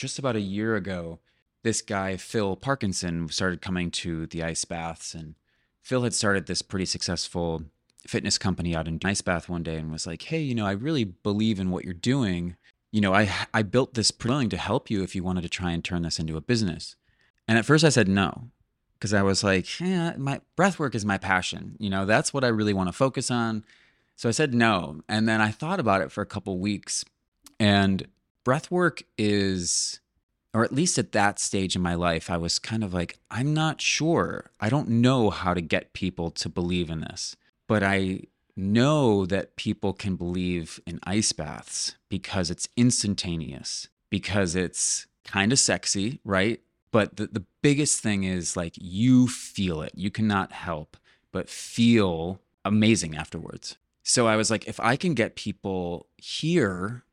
just about a year ago, this guy, Phil Parkinson, started coming to the ice baths. And Phil had started this pretty successful fitness company out in ice bath one day and was like, Hey, you know, I really believe in what you're doing. You know, I, I built this willing to help you if you wanted to try and turn this into a business. And at first I said no, because I was like, my breath work is my passion. You know, that's what I really want to focus on. So I said no. And then I thought about it for a couple weeks. And breath work is or at least at that stage in my life, I was kind of like, I'm not sure. I don't know how to get people to believe in this. But I know that people can believe in ice baths because it's instantaneous, because it's kind of sexy, right? But the, the biggest thing is like you feel it. You cannot help but feel amazing afterwards. So I was like, if I can get people here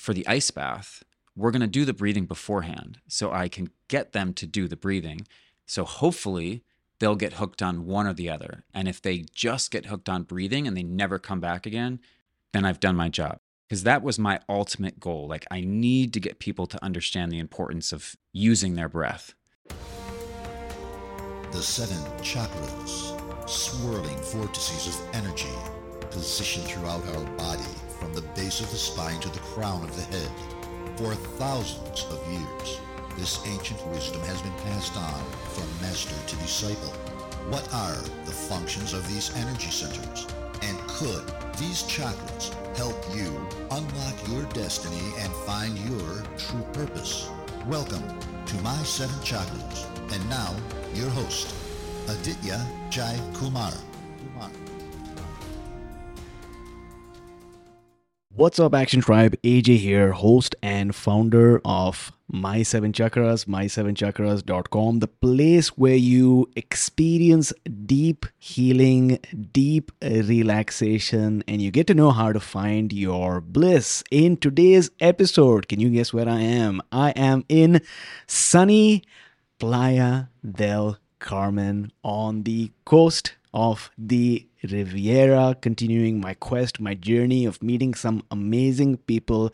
for the ice bath, we're going to do the breathing beforehand so I can get them to do the breathing. So hopefully they'll get hooked on one or the other. And if they just get hooked on breathing and they never come back again, then I've done my job. Because that was my ultimate goal. Like, I need to get people to understand the importance of using their breath. The seven chakras, swirling vortices of energy, positioned throughout our body from the base of the spine to the crown of the head. For thousands of years, this ancient wisdom has been passed on from master to disciple. What are the functions of these energy centers? And could these chakras help you unlock your destiny and find your true purpose? Welcome to My Seven Chakras. And now, your host, Aditya Jai Kumar. What's up, Action Tribe? AJ here, host and founder of My Seven Chakras, my7chakras.com, the place where you experience deep healing, deep relaxation, and you get to know how to find your bliss. In today's episode, can you guess where I am? I am in sunny Playa del Carmen on the coast of the Riviera, continuing my quest, my journey of meeting some amazing people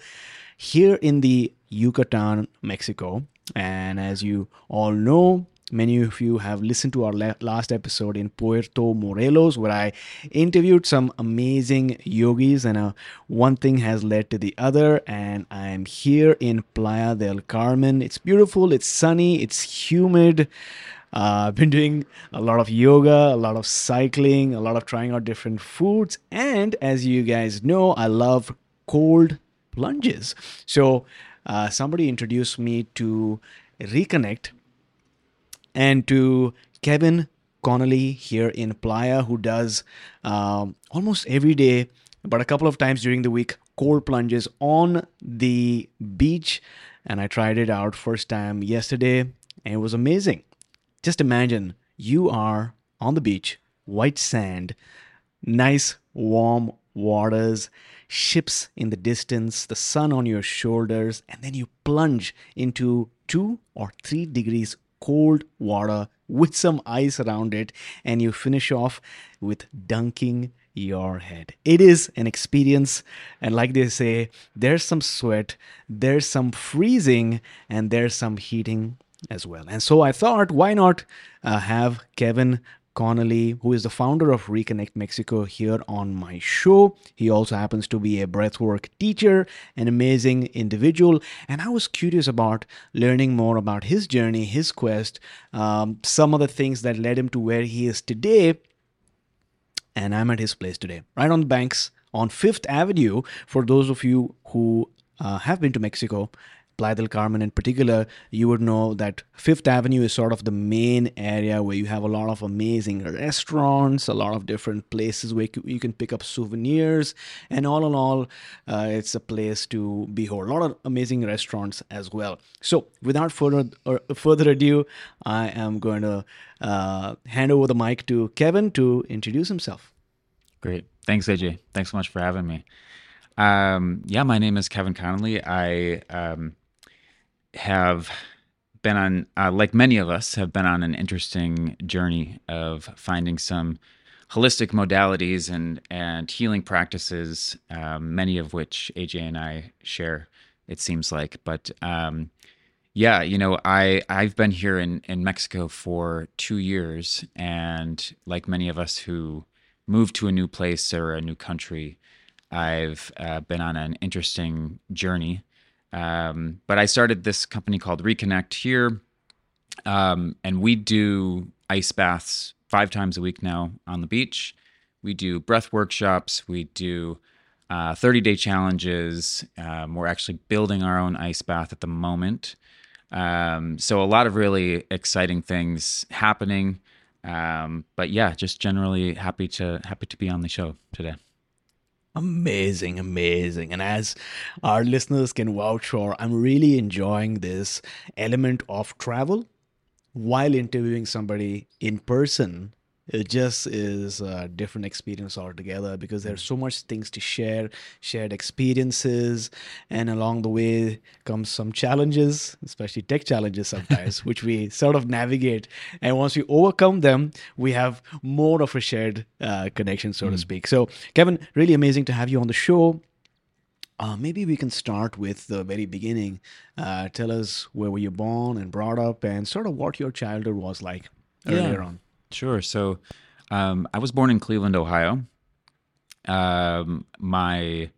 here in the Yucatan, Mexico. And as you all know, many of you have listened to our last episode in Puerto Morelos, where I interviewed some amazing yogis, and uh, one thing has led to the other. And I'm here in Playa del Carmen. It's beautiful, it's sunny, it's humid. Uh, I've been doing a lot of yoga, a lot of cycling, a lot of trying out different foods. And as you guys know, I love cold plunges. So uh, somebody introduced me to Reconnect and to Kevin Connelly here in Playa, who does um, almost every day, but a couple of times during the week, cold plunges on the beach. And I tried it out first time yesterday, and it was amazing. Just imagine you are on the beach, white sand, nice warm waters, ships in the distance, the sun on your shoulders, and then you plunge into two or three degrees cold water with some ice around it, and you finish off with dunking your head. It is an experience, and like they say, there's some sweat, there's some freezing, and there's some heating as well. And so I thought, why not uh, have Kevin Connelly, who is the founder of Reconnect Mexico, here on my show. He also happens to be a breathwork teacher, an amazing individual. And I was curious about learning more about his journey, his quest, um, some of the things that led him to where he is today. And I'm at his place today, right on the banks on Fifth Avenue. For those of you who uh, have been to Mexico, Playa del Carmen in particular, you would know that Fifth Avenue is sort of the main area where you have a lot of amazing restaurants, a lot of different places where you can pick up souvenirs, and all in all, uh, it's a place to behold. A lot of amazing restaurants as well. So, without further or further ado, I am going to uh, hand over the mic to Kevin to introduce himself. Great. Thanks, AJ. Thanks so much for having me. Um, yeah, my name is Kevin Connelly. I um, have been on, uh, like many of us, have been on an interesting journey of finding some holistic modalities and and healing practices, um, many of which AJ and I share. It seems like, but um, yeah, you know, I I've been here in in Mexico for two years, and like many of us who move to a new place or a new country, I've uh, been on an interesting journey um, but I started this company called Reconnect here, um, and we do ice baths five times a week now on the beach. We do breath workshops. We do uh, 30 day challenges. Um, we're actually building our own ice bath at the moment. Um, so a lot of really exciting things happening. Um, but yeah, just generally happy to happy to be on the show today. Amazing, amazing. And as our listeners can vouch for, I'm really enjoying this element of travel while interviewing somebody in person it just is a different experience altogether because there's so much things to share shared experiences and along the way comes some challenges especially tech challenges sometimes which we sort of navigate and once we overcome them we have more of a shared uh, connection so mm. to speak so kevin really amazing to have you on the show uh, maybe we can start with the very beginning. Uh, tell us where were you born and brought up, and sort of what your childhood was like earlier yeah. on. Sure. So um, I was born in Cleveland, Ohio. Um, my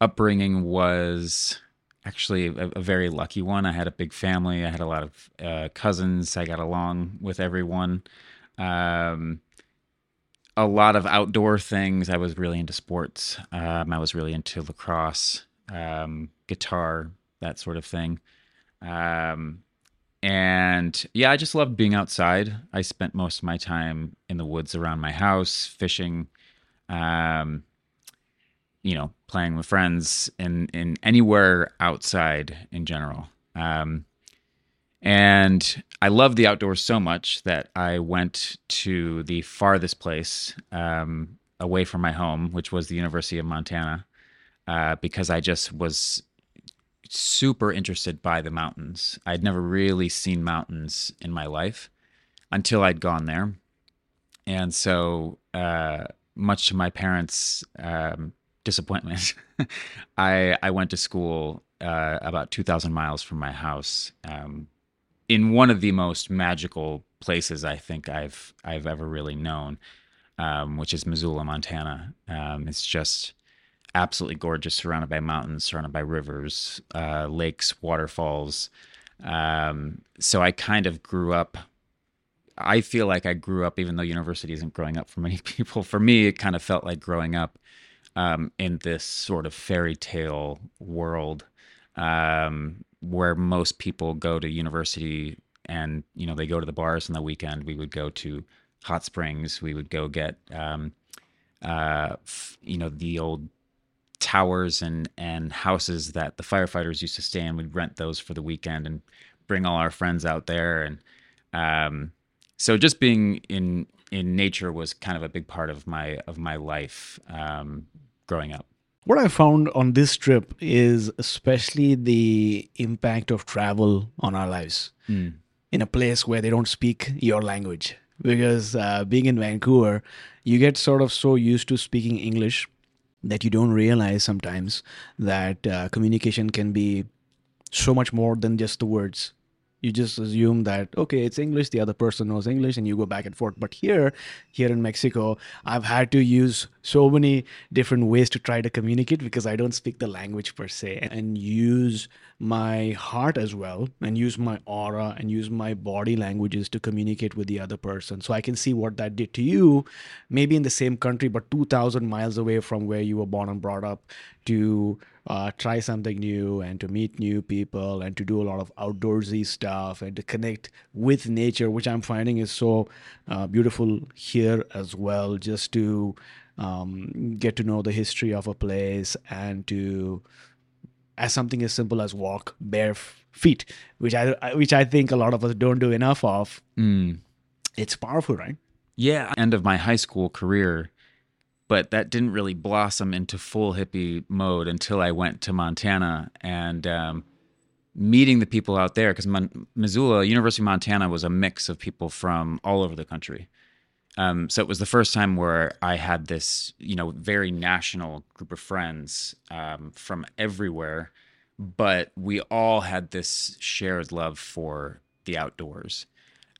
upbringing was actually a, a, very lucky one. I had a big family. I had a lot of uh, cousins. I got along with everyone. Um, a lot of outdoor things. I was really into sports. Um, I was really into lacrosse, um, guitar, that sort of thing. Um, and yeah, I just loved being outside. I spent most of my time in the woods around my house, fishing, um, you know, playing with friends, and in anywhere outside in general. Um, and I loved the outdoors so much that I went to the farthest place um, away from my home, which was the University of Montana, uh, because I just was super interested by the mountains. I'd never really seen mountains in my life until I'd gone there. And so, uh, much to my parents' um, disappointment, I, I went to school uh, about 2,000 miles from my house um, in one of the most magical places I think I've, I've ever really known, um, which is Missoula, Montana. Um, it's just absolutely gorgeous, surrounded by mountains, surrounded by rivers, uh, lakes, waterfalls. Um, so I kind of grew up. I feel like I grew up, even though university isn't growing up for many people. For me, it kind of felt like growing up um, in this sort of fairy tale world um, where most people go to university and you know they go to the bars on the weekend. We would go to hot springs. We would go get um, uh, f- you know the old towers and and houses that the firefighters used to stay in. We'd rent those for the weekend and bring all our friends out there, and um, so just being in in nature was kind of a big part of my of my life um, growing up. What I found on this trip is especially the impact of travel on our lives mm. in a place where they don't speak your language. Because uh, being in Vancouver, you get sort of so used to speaking English that you don't realize sometimes that uh, communication can be so much more than just the words you just assume that okay it's english the other person knows english and you go back and forth. But here here in mexico i've had to use so many different ways to try to communicate because i don't speak the language per se and use my heart as well and use my aura and use my body languages to communicate with the other person. So i can see what that did to you maybe in the same country but 2000 miles away from where you were born and brought up to uh, try something new and to meet new people and to do a lot of outdoorsy stuff and to connect with nature, which I'm finding is so uh, beautiful here as well. Just to um, get to know the history of a place and to as something as simple as walk bare feet, which I which I think a lot of us don't do enough of. Mm. It's powerful, right? Yeah, end of my high school career, but that didn't really blossom into full hippie mode until I went to Montana and um, meeting the people out there. Because Mon- Missoula, University of Montana, was a mix of people from all over the country. Um, so it was the first time where I had this, you know, very national group of friends um, from everywhere, but we all had this shared love for the outdoors.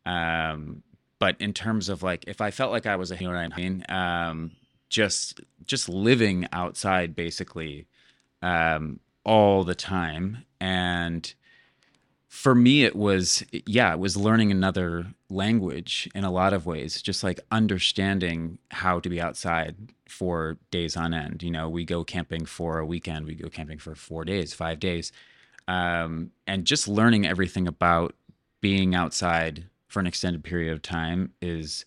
Um, but in terms of like, if I felt like I was a, you know I mean, um, just just living outside basically um, all the time, and for me it was yeah it was learning another language in a lot of ways just like understanding how to be outside for days on end. You know we go camping for a weekend we go camping for four days five days. Um, and just learning everything about being outside for an extended period of time is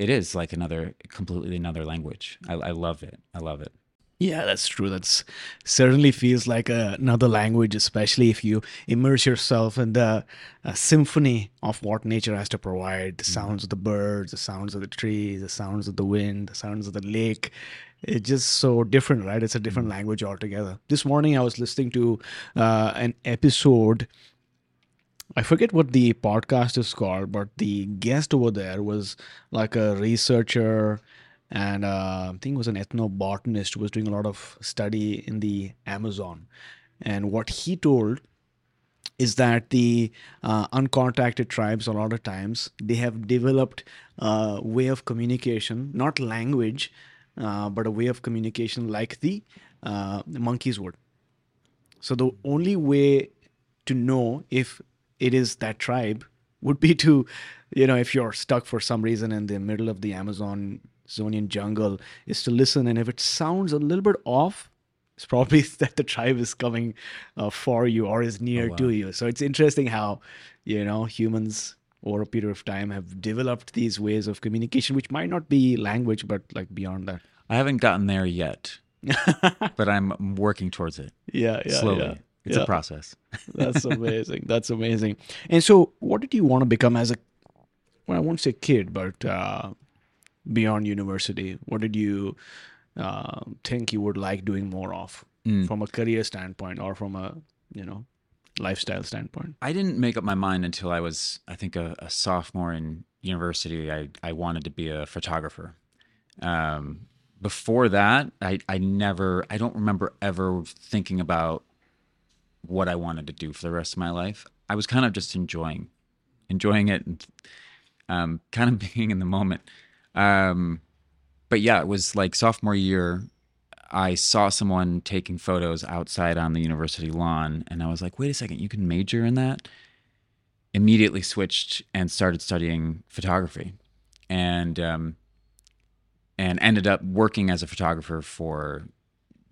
it is like another completely another language i, I love it i love it yeah, that's true. That's certainly feels like a, another language, especially if you immerse yourself in the uh, symphony of what nature has to provide the sounds of the birds, the sounds of the trees, the sounds of the wind, the sounds of the lake. It's just so different, right? It's a different language altogether. This morning, I was listening to uh, an episode. I forget what the podcast is called, but the guest over there was like a researcher and uh, I think was an ethnobotanist who was doing a lot of study in the Amazon. And what he told is that the uh, uncontacted tribes, a lot of times, they have developed a way of communication, not language, uh, but a way of communication like the uh, monkeys would. So the only way to know if it is that tribe would be to, you know, if you're stuck for some reason in the middle of the Amazon Zonian jungle is to listen. And if it sounds a little bit off, it's probably that the tribe is coming uh, for you or is near Oh, wow. to you. So it's interesting how, you know, humans over a period of time have developed these ways of communication, which might not be language, but like beyond that. i haven't gotten there yet but i'm working towards it Yeah, yeah, slowly yeah. It's Yeah. a process That's amazing. That's amazing. And so, what did you want to become as a, well, I won't say kid, but uh, beyond university? What did you uh, think you would like doing more of Mm. from a career standpoint or from a, you know, lifestyle standpoint? I didn't make up my mind until I was, I think, a, a sophomore in university. I, I wanted to be a photographer. Um, before that, I, I never, I don't remember ever thinking about what I wanted to do for the rest of my life. I was kind of just enjoying, enjoying it and um, kind of being in the moment. Um, but yeah, it was like sophomore year. I saw someone taking photos outside on the university lawn, and I was like, wait a second, you can major in that? Immediately switched and started studying photography. And, um, and ended up working as a photographer for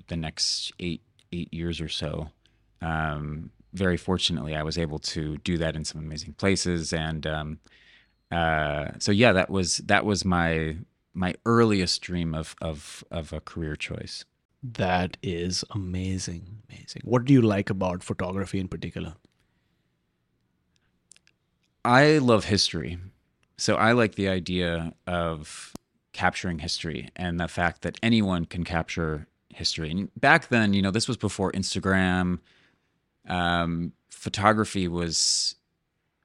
the next eight eight years or so. Um, very fortunately, I was able to do that in some amazing places, and um, uh, so yeah, that was that was my my earliest dream of of of a career choice. That is amazing. Amazing. What do you like about photography in particular? I love history. So I like the idea of capturing history and the fact that anyone can capture history. And back then, you know, this was before Instagram. Um, photography was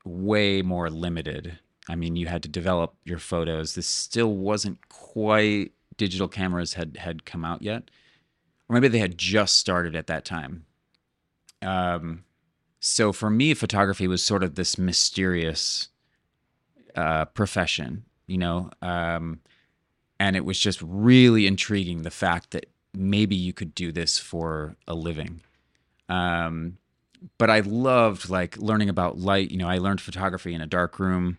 way more limited. I mean, you had to develop your photos. This still wasn't quite digital cameras had had come out yet, or maybe they had just started at that time. Um, so for me, photography was sort of this mysterious uh, profession, you know, um, and it was just really intriguing the fact that maybe you could do this for a living. Um, but I loved like learning about light. You know, I learned photography in a dark room.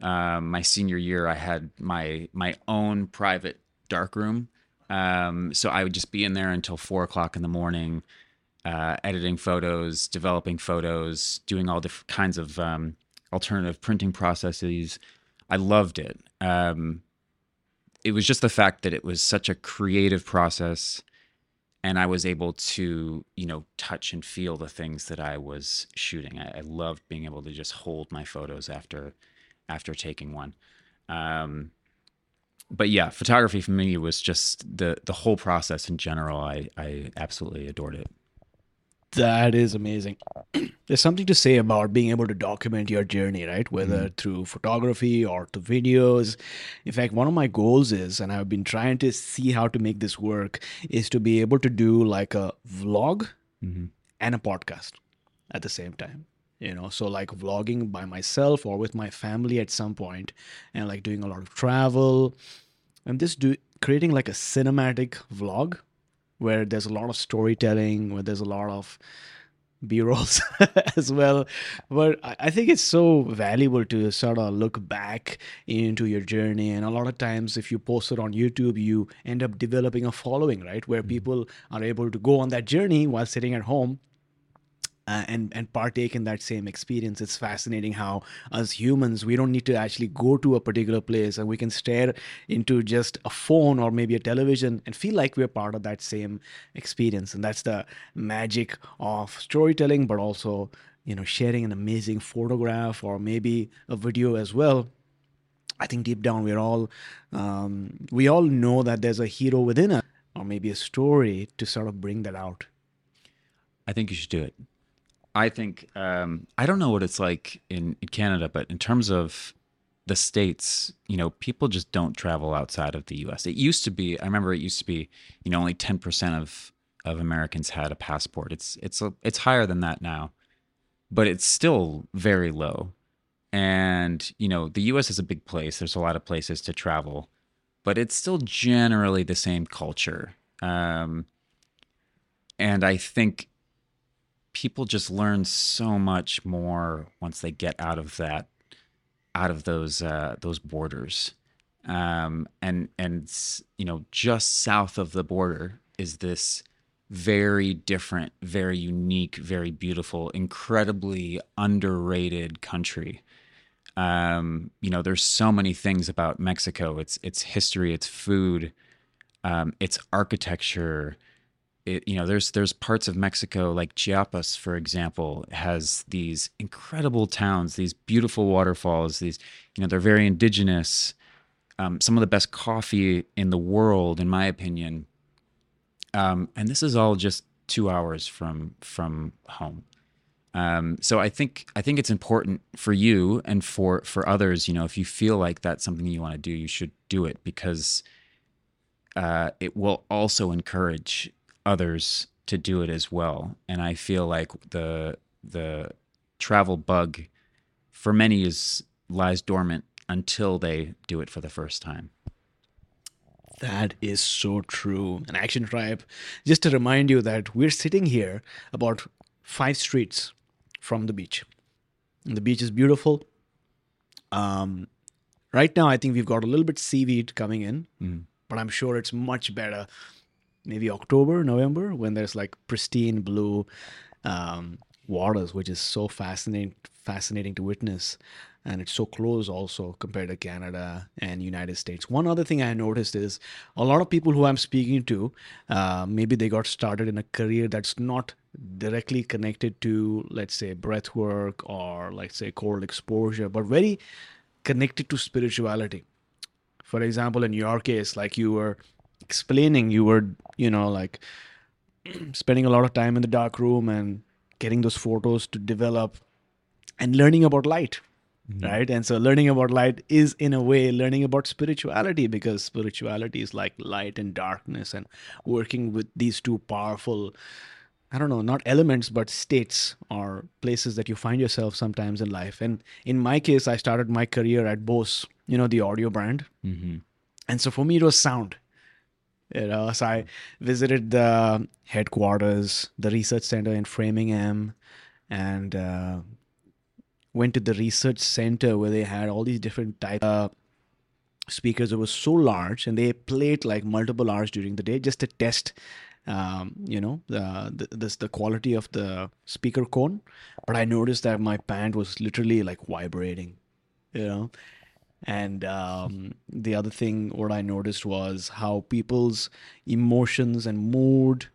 Um, my senior year, I had my my own private dark room. Um, so I would just be in there until four o'clock in the morning, uh, editing photos, developing photos, doing all different kinds of um, alternative printing processes. I loved it. Um, it was just the fact that it was such a creative process and I was able to, you know, touch and feel the things that I was shooting. I, I loved being able to just hold my photos after after taking one. Um, but yeah, photography for me was just the the whole process in general. I I absolutely adored it. That is amazing. There's something to say about being able to document your journey, right? Whether Mm. through photography or to videos. In fact, one of my goals is, and I've been trying to see how to make this work, is to be able to do like a vlog Mhm. and a podcast at the same time. You know, so like vlogging by myself or with my family at some point, and like doing a lot of travel, and just do creating like a cinematic vlog where there's a lot of storytelling, where there's a lot of B rolls as well. But I I think it's so valuable to sort of look back into your journey. And a lot of times, if you post it on YouTube, you end up developing a following, right? Where mm-hmm. people are able to go on that journey while sitting at home uh, and and partake in that same experience. It's fascinating how as humans we don't need to actually go to a particular place and we can stare into just a phone or maybe a television and feel like we're part of that same experience. And that's the magic of storytelling, but also you know sharing an amazing photograph or maybe a video as well. I think deep down we're all um, we all know that there's a hero within us or maybe a story to sort of bring that out. I think you should do it. I think um, I don't know what it's like in, in Canada, but in terms of the states, you know, people just don't travel outside of the U.S. It used to be. I remember it used to be, you know, only ten percent of of Americans had a passport. It's it's it's higher than that now, but it's still very low. And you know, the U.S. is a big place. There's a lot of places to travel, but it's still generally the same culture. Um, and I think people just learn so much more once they get out of that out of those uh, those borders. Um, and and you know just south of the border is this very different very unique very beautiful incredibly underrated country. Um, you know there's so many things about mexico. It's its history its food um, its architecture it, you know there's there's parts of Mexico like Chiapas for example has these incredible towns these beautiful waterfalls these you know they're very indigenous. Um, some of the best coffee in the world in my opinion. Um, and this is all just two hours from from home. Um, so I think I think it's important for you and for for others you know if you feel like that's something you want to do you should do it because uh, it will also encourage others to do it as well. And I feel like the the travel bug for many is lies dormant until they do it for the first time. That is so true. And Action Tribe, just to remind you that we're sitting here about five streets from the beach. And the beach is beautiful. Um, right now, I think we've got a little bit seaweed coming in, but I'm sure it's much better maybe October, November, when there's like pristine blue um, waters, which is so fascinating, fascinating to witness. And it's so close also compared to Canada and United States. One other thing I noticed is a lot of people who I'm speaking to, uh, maybe they got started in a career that's not directly connected to, let's say, breath work or, let's say, cold exposure, but very connected to spirituality for example in your case like you were explaining you were you know like spending a lot of time in the dark room and getting those photos to develop and learning about light right and so learning about light is in a way learning about spirituality because spirituality is like light and darkness and working with these two powerful I don't know, not elements, but states or places that you find yourself sometimes in life. And in my case, I started my career at Bose, you know, the audio brand. Mm-hmm. And so for me, it was sound. You know, so I visited the headquarters, the research center in Framingham, and uh, went to the research center where they had all these different type of speakers. It was so large, and they played like multiple hours during the day just to test um, you know, the, the this the quality of the speaker cone, but I noticed that my pant was literally like vibrating, you know. And um, the other thing, what I noticed was how people's emotions and mood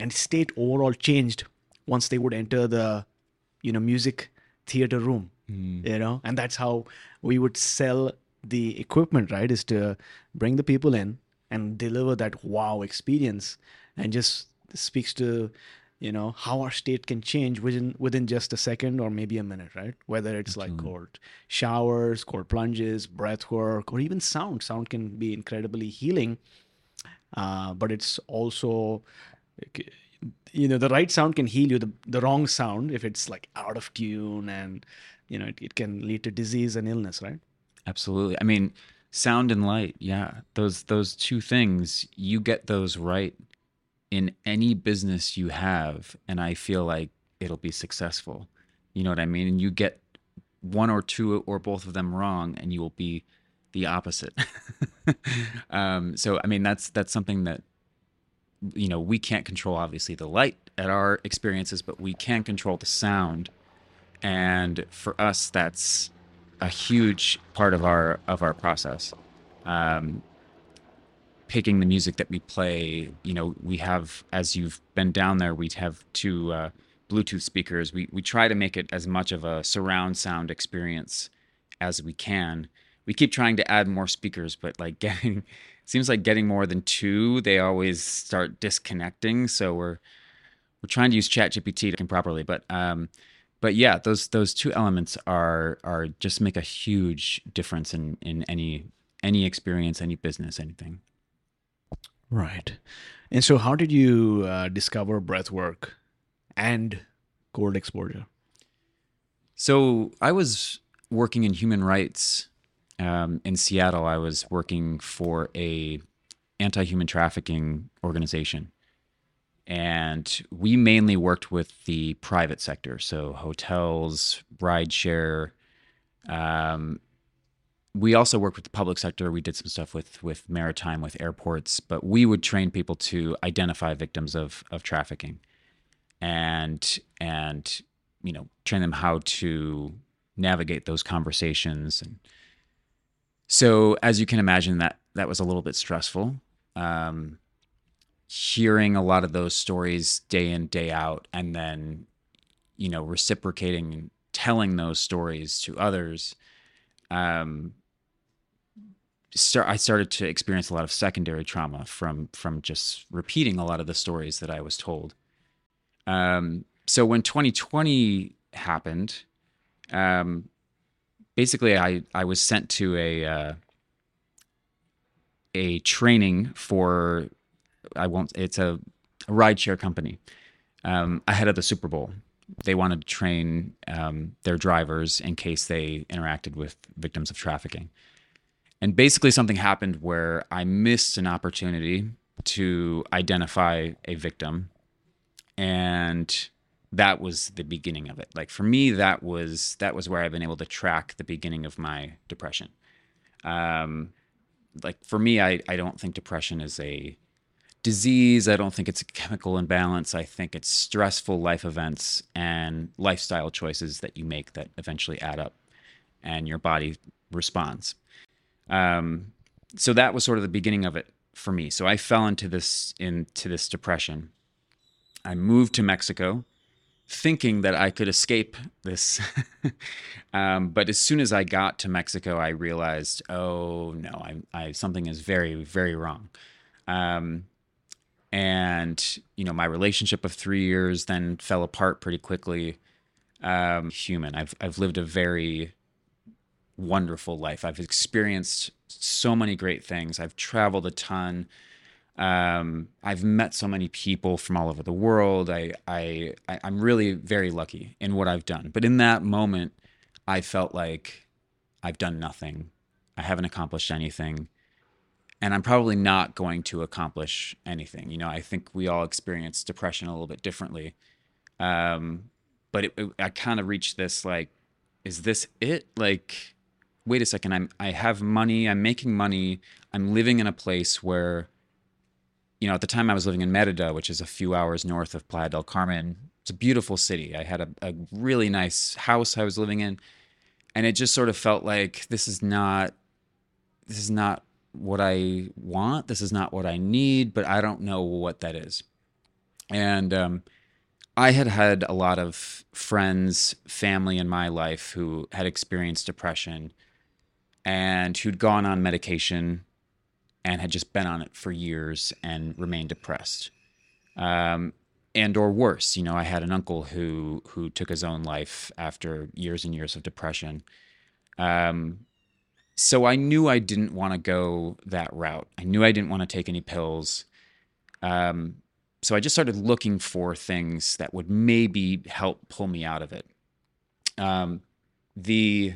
and state overall changed once they would enter the, you know, music theater room. You know, and that's how we would sell the equipment, right? Is to bring the people in and deliver that wow experience, and just speaks to you know how our state can change within within just a second or maybe a minute right? Whether it's like cold showers cold plunges breath work or even sound. Sound can be incredibly healing uh, but it's also you know the right sound can heal you. The, the wrong sound if it's like out of tune and you know it, it can lead to disease and illness right? Absolutely. I mean, sound and light, yeah. Those those two things, you get those right in any business you have and I feel like it'll be successful. You know what I mean? And you get one or two or both of them wrong and you will be the opposite. um, so I mean that's that's something that you know, we can't control obviously the light at our experiences, but we can control the sound. And for us that's a huge part of our of our process. Um, picking the music that we play, you know, we have as you've been down there, we have two uh, Bluetooth speakers. We we try to make it as much of a surround sound experience as we can. We keep trying to add more speakers, but like getting seems like getting more than two, they always start disconnecting. So we're we're trying to use ChatGPT to properly, but um, but yeah, those those two elements are are just make a huge difference in in any any experience, any business, anything. Right and so how did you uh, discover breath work and cold exposure So I was working in human rights um, in Seattle. I was working for a anti-human trafficking organization, and we mainly worked with the private sector, so hotels, rideshare. Um, we also worked with the public sector. We did some stuff with with maritime, with airports, but we would train people to identify victims of of trafficking, and and you know train them how to navigate those conversations. And so, as you can imagine, that that was a little bit stressful. Um, hearing a lot of those stories day in day out, and then you know reciprocating and telling those stories to others um, start, I started to experience a lot of secondary trauma from from just repeating a lot of the stories that I was told. Um, so when 2020 happened, um, basically I I was sent to a uh, a training for I won't it's a, a rideshare company um, ahead of the Super Bowl. They wanted to train um, their drivers in case they interacted with victims of trafficking. And basically, something happened where I missed an opportunity to identify a victim. And that was the beginning of it. Like for me, that was that was where I've been able to track the beginning of my depression. Um, like for me, I, I don't think depression is a disease. I don't think it's a chemical imbalance. I think it's stressful life events and lifestyle choices that you make that eventually add up and your body responds. Um, so that was sort of the beginning of it for me. So I fell into this into this depression. I moved to Mexico thinking that I could escape this. um, but as soon as I got to Mexico, I realized, oh no, I, I something is very, very wrong. Um, and you know, my relationship of three years then fell apart pretty quickly. Um, human. I've I've lived a very wonderful life. I've experienced so many great things. I've traveled a ton. Um, I've met so many people from all over the world. I, I, I, I'm really very lucky in what I've done. But in that moment, I felt like I've done nothing. I haven't accomplished anything. And I'm probably not going to accomplish anything. You know, I think we all experience depression a little bit differently. Um, but it, it, I kind of reached this like, is this it? Like, wait a second. I'm I have money. I'm making money. I'm living in a place where you know, at the time I was living in Merida, which is a few hours north of Playa del Carmen. It's a beautiful city. I had a, a really nice house I was living in, and it just sort of felt like this is not this is not what I want. This is not what I need, but I don't know what that is. And um, I had had a lot of friends, family in my life who had experienced depression and who'd gone on medication and had just been on it for years and remained depressed. Um, and or worse, you know, I had an uncle who who took his own life after years and years of depression. Um, so I knew I didn't want to go that route. I knew I didn't want to take any pills. Um, so I just started looking for things that would maybe help pull me out of it. Um, the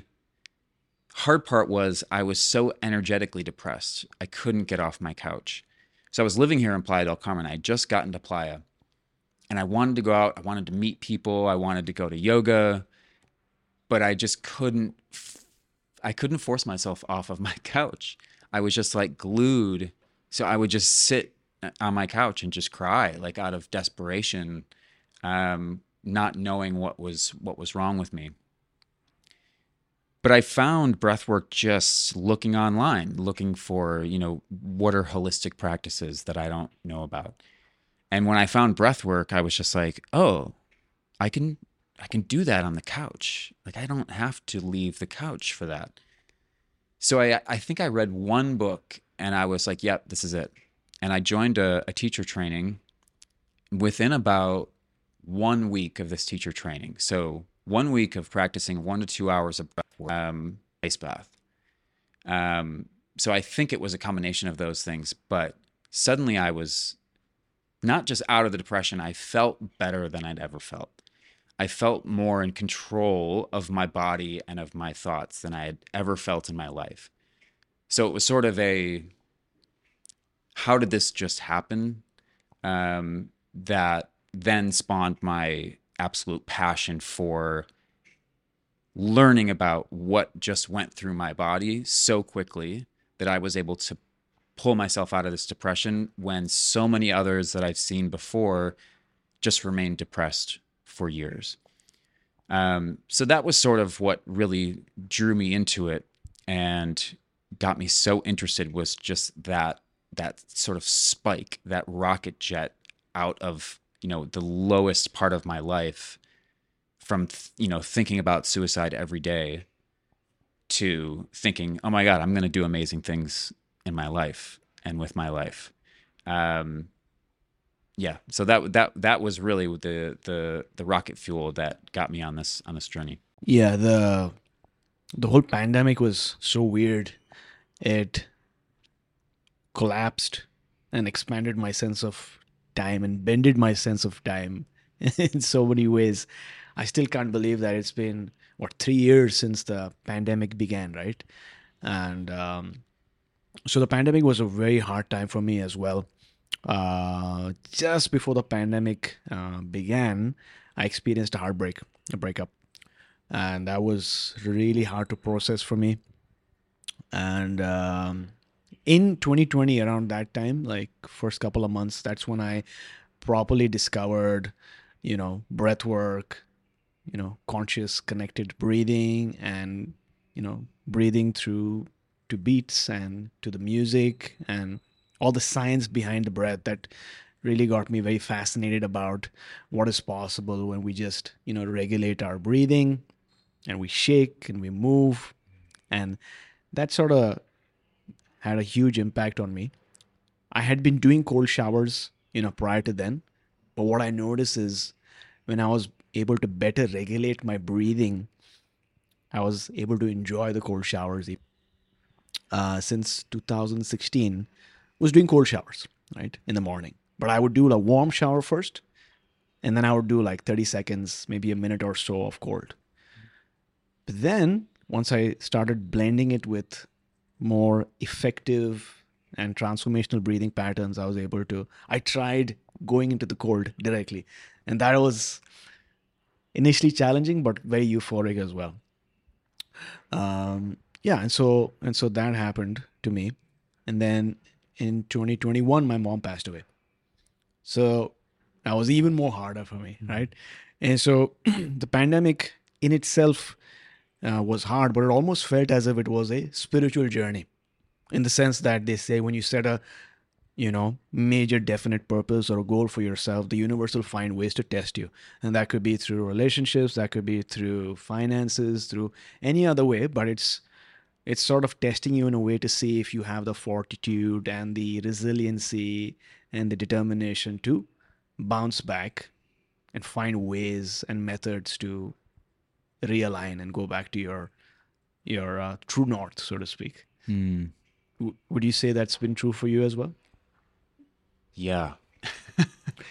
hard part was I was so energetically depressed. I couldn't get off my couch. So I was living here in Playa del Carmen. I had just gotten to Playa and I wanted to go out. I wanted to meet people. I wanted to go to yoga, but I just couldn't I couldn't force myself off of my couch. I was just like glued. So I would just sit on my couch and just cry, like out of desperation, um, not knowing what was what was wrong with me. But I found breathwork just looking online, looking for you know what are holistic practices that I don't know about. And when I found breathwork, I was just like, oh, I can I can do that on the couch. Like I don't have to leave the couch for that. So I I think I read one book and I was like, yep, this is it. And I joined a, a teacher training within about one week of this teacher training. So one week of practicing one to two hours of um, ice bath. Um, so I think it was a combination of those things, but suddenly I was not just out of the depression, I felt better than I'd ever felt. I felt more in control of my body and of my thoughts than I had ever felt in my life. So it was sort of a how did this just happen? Um, that then spawned my absolute passion for learning about what just went through my body so quickly that I was able to pull myself out of this depression when so many others that I've seen before just remained depressed for years. Um, so that was sort of what really drew me into it and got me so interested was just that that sort of spike, that rocket jet out of you know the lowest part of my life from you know thinking about suicide every day to thinking oh my god i'm going to do amazing things in my life and with my life. Um, yeah so that that that was really the the the rocket fuel that got me on this on this journey. Yeah the the whole pandemic was so weird. It collapsed and expanded my sense of time and bended my sense of time in so many ways. I still can't believe that it's been what three years since the pandemic began right? And um, so the pandemic was a very hard time for me as well. Uh, just before the pandemic uh, began, I experienced a heartbreak, a breakup, and that was really hard to process for me. And um, in 2020, around that time, like first couple of months, that's when I properly discovered, you know, breath work, you know, conscious connected breathing, and you know, breathing through to beats and to the music and all the science behind the breath that really got me very fascinated about what is possible when we just you know regulate our breathing and we shake and we move. And that sort of had a huge impact on me i had been doing cold showers you know prior to then but what i noticed is when i was able to better regulate my breathing i was able to enjoy the cold showers uh, since 2016 was doing cold showers, right, in the morning. But I would do a warm shower first, and then I would do like 30 seconds, maybe a minute or so of cold. But then once I started blending it with more effective and transformational breathing patterns, I was able to. I tried going into the cold directly, and that was initially challenging, but very euphoric as well. Um, yeah, and so and so that happened to me, and then in 2021 my mom passed away So that was even more harder for me, right? And so the pandemic in itself uh, was hard, but it almost felt as if it was a spiritual journey in the sense that they say when you set a you know major definite purpose or a goal for yourself the universe will find ways to test you. And that could be through relationships that could be through finances through any other way but it's it's sort of testing you in a way to see if you have the fortitude and the resiliency and the determination to bounce back and find ways and methods to realign and go back to your your uh, true north so to speak Hmm. W- would you say that's been true for you as well Yeah.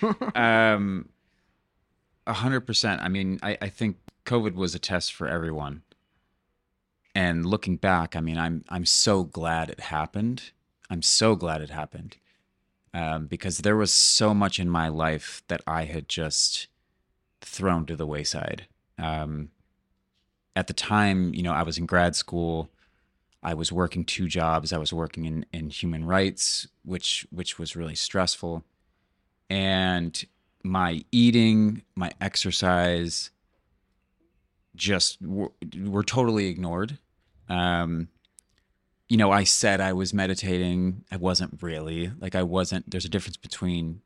um, a hundred percent. I mean, I, I think COVID was a test for everyone. And looking back, I mean, I'm I'm so glad it happened. I'm so glad it happened. Um, because there was so much in my life that I had just thrown to the wayside. Um, at the time, you know, I was in grad school. I was working two jobs. I was working in, in human rights, which which was really stressful. And my eating, my exercise just were, were totally ignored. Um, you know, I said I was meditating. I wasn't really. Like I wasn't there's a difference between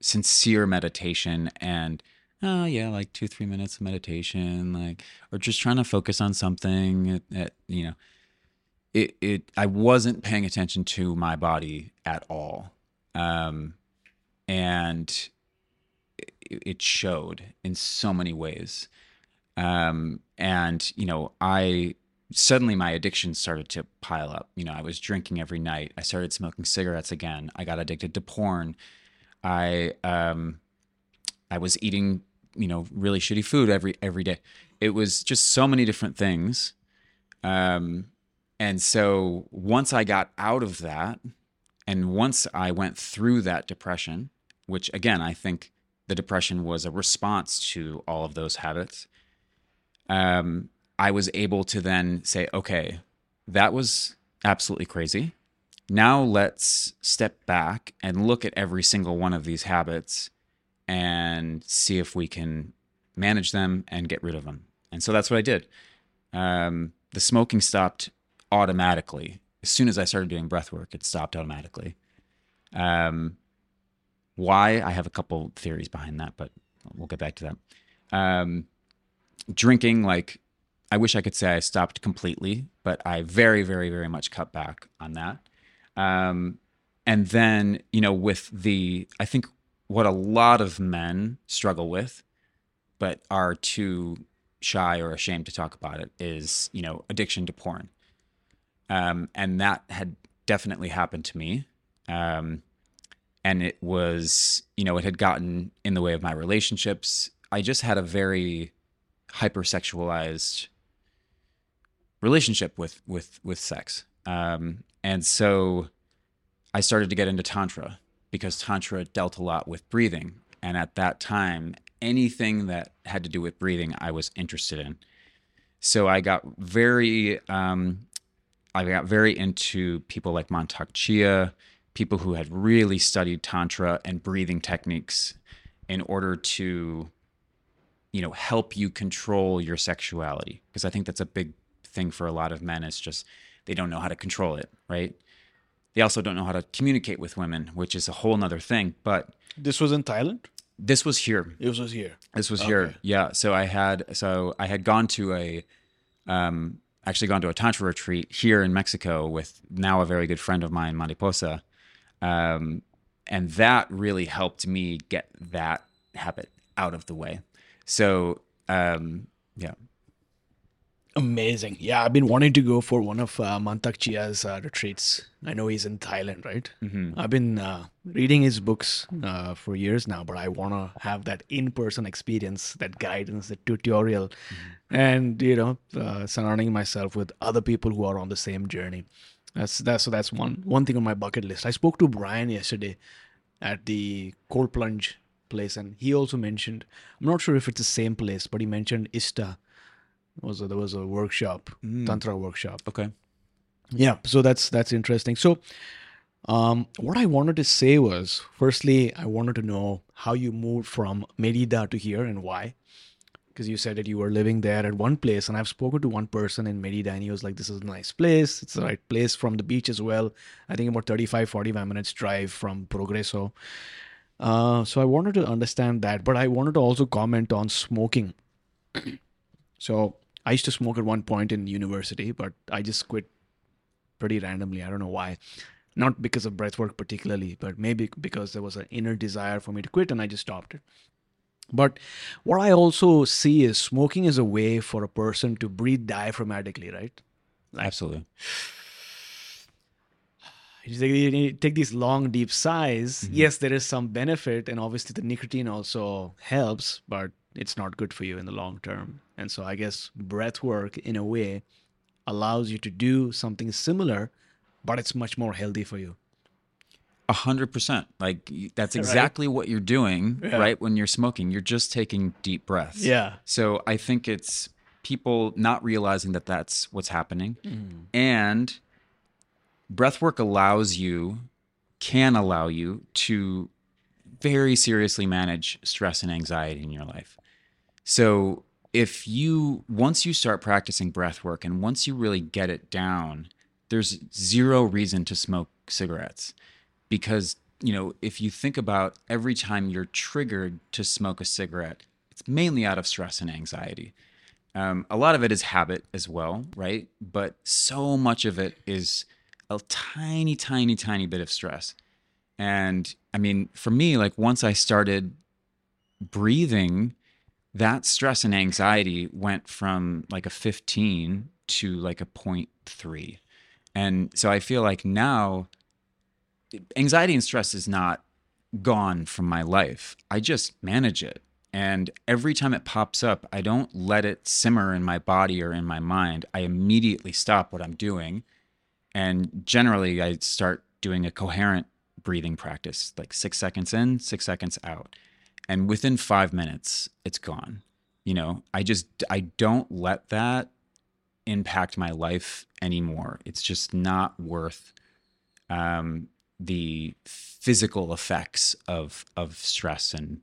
sincere meditation and oh yeah like two three minutes of meditation like or just trying to focus on something at, at, you know it it I wasn't paying attention to my body at all, um, and it, it showed in so many ways. Um, and you know, I suddenly my addiction started to pile up. You know, I was drinking every night. I started smoking cigarettes again. I got addicted to porn. I um, I was eating you know really shitty food every every day. It was just so many different things. Um, and so once I got out of that, and once I went through that depression, which again, I think the depression was a response to all of those habits, um, I was able to then say, okay, that was absolutely crazy. Now let's step back and look at every single one of these habits and see if we can manage them and get rid of them. And so that's what I did. Um, the smoking stopped automatically. As soon as I started doing breath work, it stopped automatically. Um, why? I have a couple theories behind that, but we'll get back to that. Um, drinking, like, I wish I could say I stopped completely, but I very, very, very much cut back on that. Um, and then, you know, with the, I think what a lot of men struggle with, but are too shy or ashamed to talk about it, is, you know, addiction to porn um, and that had definitely happened to me. Um, and it was, you know, it had gotten in the way of my relationships. I just had a very hypersexualized relationship with with with sex, um, and so I started to get into tantra because tantra dealt a lot with breathing, and at that time, anything that had to do with breathing, I was interested in. So I got very um, I got very into people like Mantak Chia, people who had really studied tantra and breathing techniques in order to you know help you control your sexuality because I think that's a big thing for a lot of men is just they don't know how to control it, right? They also don't know how to communicate with women, which is a whole nother thing. But this was in thailand this was here. it was here This was here. Yeah. So I had so I had gone to a um actually gone to a tantra retreat here in Mexico with now a very good friend of mine, Mariposa. Um, and that really helped me get that habit out of the way. So um, yeah. Amazing. Yeah i've been wanting to go for one of uh, mantak chia's uh, retreats. I know he's in thailand right? I've been uh, reading his books uh, for years now but i want to have that in-person experience that guidance the tutorial. And you know uh, surrounding myself with other people who are on the same journey. That's that's so that's one one thing on my bucket list. I spoke to brian yesterday at the cold plunge place and he also mentioned i'm not sure if it's the same place but he mentioned ista was a, there was a workshop tantra workshop Okay. yeah so that's that's interesting so Um, what I wanted to say was, firstly, I wanted to know how you moved from Merida to here and why. Because you said that you were living there at one place, and I've spoken to one person in Merida, and he was like, "This is a nice place. It's the right place from the beach as well. I think about 35, 45 minutes drive from Progreso." Uh, so I wanted to understand that, but I wanted to also comment on smoking. so I used to smoke at one point in university, but I just quit pretty randomly. I don't know why. Not because of breathwork particularly, but maybe because there was an inner desire for me to quit and I just stopped it. But what I also see is smoking is a way for a person to breathe diaphragmatically, right? Absolutely. You take, you take these long, deep sighs. Mm-hmm. Yes, there is some benefit, and obviously the nicotine also helps, but it's not good for you in the long term. And so I guess breath work, in a way, allows you to do something similar, but it's much more healthy for you. A hundred percent. Like that's exactly what you're doing, Yeah. right? When you're smoking, you're just taking deep breaths. Yeah. So I think it's people not realizing that that's what's happening, Mm. and breath work allows you, can allow you to very seriously manage stress and anxiety in your life. So if you once you start practicing breath work and once you really get it down, there's zero reason to smoke cigarettes. Because you know if you think about every time you're triggered to smoke a cigarette it's mainly out of stress and anxiety. Um, a lot of it is habit as well right? But so much of it is a tiny tiny tiny bit of stress. And i mean for me like once i started breathing that stress and anxiety went from like a 15 to like a 0.3 and so i feel like now anxiety and stress is not gone from my life. I just manage it. And every time it pops up, I don't let it simmer in my body or in my mind. I immediately stop what I'm doing. And generally, I start doing a coherent breathing practice, like six seconds in, six seconds out. And within five minutes, it's gone. You know, I just, I don't let that impact my life anymore. It's just not worth um, the physical effects of of stress and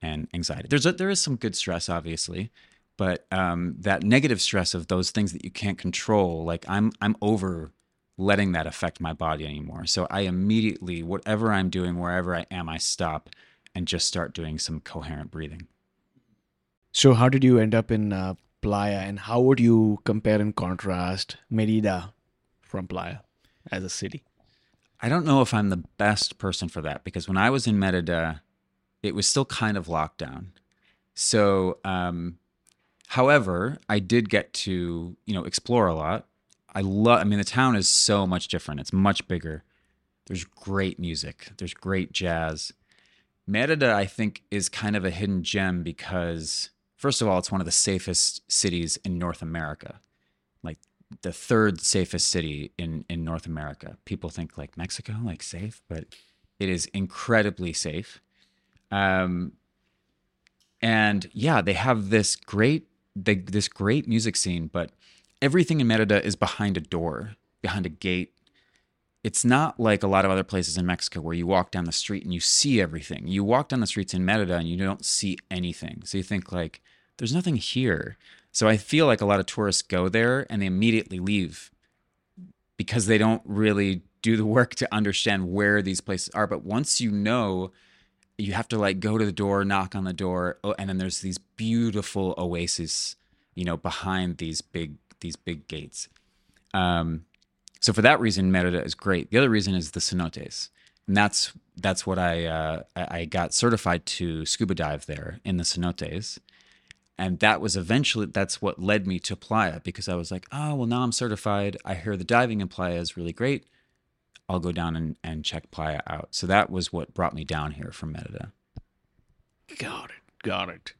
and anxiety. There's a, there is some good stress, obviously, but um, that negative stress of those things that you can't control, like I'm I'm over letting that affect my body anymore. So I immediately, whatever I'm doing, wherever I am, I stop and just start doing some coherent breathing. So, how did you end up in uh, Playa, and how would you compare and contrast Merida from Playa as a city? I don't know if I'm the best person for that because when I was in Merida, it was still kind of locked down. So, um, however, I did get to you know explore a lot. I love. I mean, the town is so much different. It's much bigger. There's great music. There's great jazz. Merida, I think, is kind of a hidden gem because, first of all, it's one of the safest cities in North America. Like the third safest city in in North America. People think like Mexico, like safe, but it is incredibly safe. Um, and yeah, they have this great they, this great music scene, but everything in Merida is behind a door, behind a gate. It's not like a lot of other places in Mexico where you walk down the street and you see everything. You walk down the streets in Merida and you don't see anything. So you think like there's nothing here. So I feel like a lot of tourists go there and they immediately leave because they don't really do the work to understand where these places are. But once you know, you have to like go to the door, knock on the door, oh, and then there's these beautiful oases, you know, behind these big these big gates. Um, so for that reason, Merida is great. The other reason is the cenotes, and that's that's what I uh, I got certified to scuba dive there in the cenotes and that was eventually that's what led me to playa because i was like oh well now i'm certified i hear the diving in playa is really great i'll go down and, and check playa out so that was what brought me down here from merida Got it. Got it.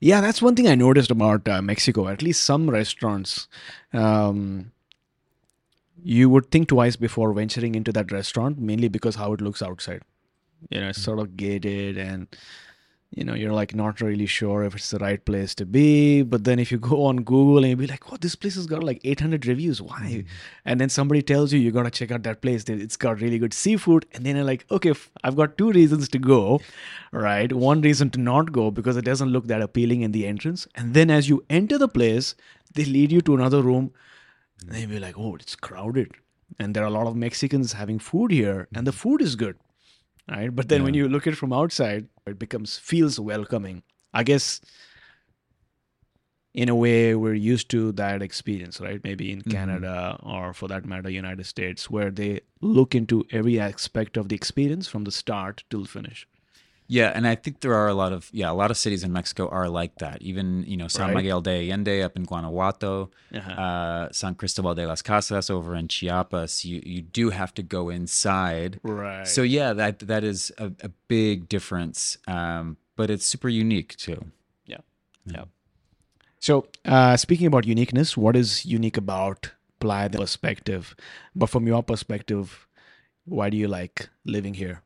Yeah, that's one thing I noticed about uh, Mexico. At least some restaurants, um, you would think twice before venturing into that restaurant, mainly because how it looks outside. You know, it's sort of gated and you know you're like not really sure if it's the right place to be. But then if you go on google and you be like oh this place has got like 800 reviews. Why? Mm-hmm. and then somebody tells you you got to check out that place. It's got really good seafood. And then you're like okay I've got two reasons to go right? One reason to not go because it doesn't look that appealing in the entrance. And then as you enter the place they lead you to another room and you'll be like oh it's crowded. And there are a lot of mexicans having food here and the food is good right? But then when you look at it from outside it becomes feels welcoming. I guess in a way we're used to that experience right? Maybe in mm-hmm. canada or for that matter united states where they look into every aspect of the experience from the start till finish Yeah, and I think there are a lot of yeah, a lot of cities in Mexico are like that. Even you know San Right. Miguel de Allende up in Guanajuato, Uh-huh. uh, San Cristobal de las Casas over in Chiapas. You you do have to go inside. right So yeah, that that is a, a big difference, um, but it's super unique too. Yeah. Yeah. So, uh, speaking about uniqueness, what is unique about Playa del perspective? But from your perspective, why do you like living here?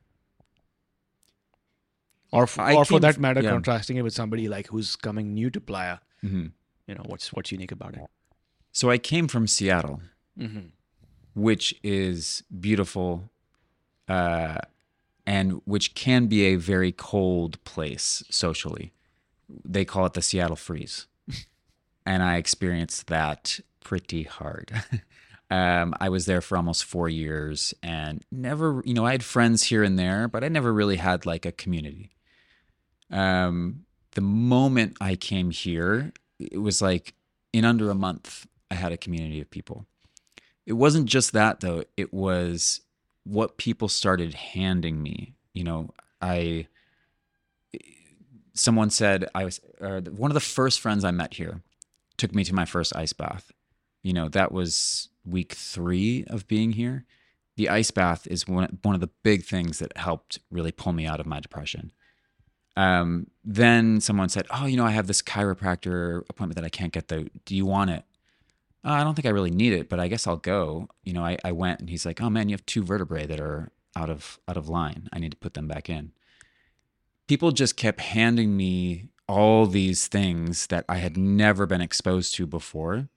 Or, f- or for that matter, yeah. contrasting it with somebody like who's coming new to Playa. Mhm. You know, what's what's unique about it? So I came from Seattle, Mm-hmm. which is beautiful, uh, and which can be a very cold place socially. They call it the Seattle freeze, and I experienced that pretty hard. um, I was there for almost four years, and never, you know, I had friends here and there, but I never really had like a community. Um, the moment I came here, it was like in under a month, I had a community of people. It wasn't just that though, it was what people started handing me. You know, I, someone said, I was, uh, one of the first friends I met here took me to my first ice bath. You know, that was week three of being here. The ice bath is one, one of the big things that helped really pull me out of my depression. Um, then someone said, "Oh, you know, I have this chiropractor appointment that I can't get. Though, do you want it?" "Uh, I don't think I really need it, but I guess I'll go. You know, I, I went, and he's like, "Oh man, you have two vertebrae that are out of out of line. I need to put them back in." People just kept handing me all these things that I had never been exposed to before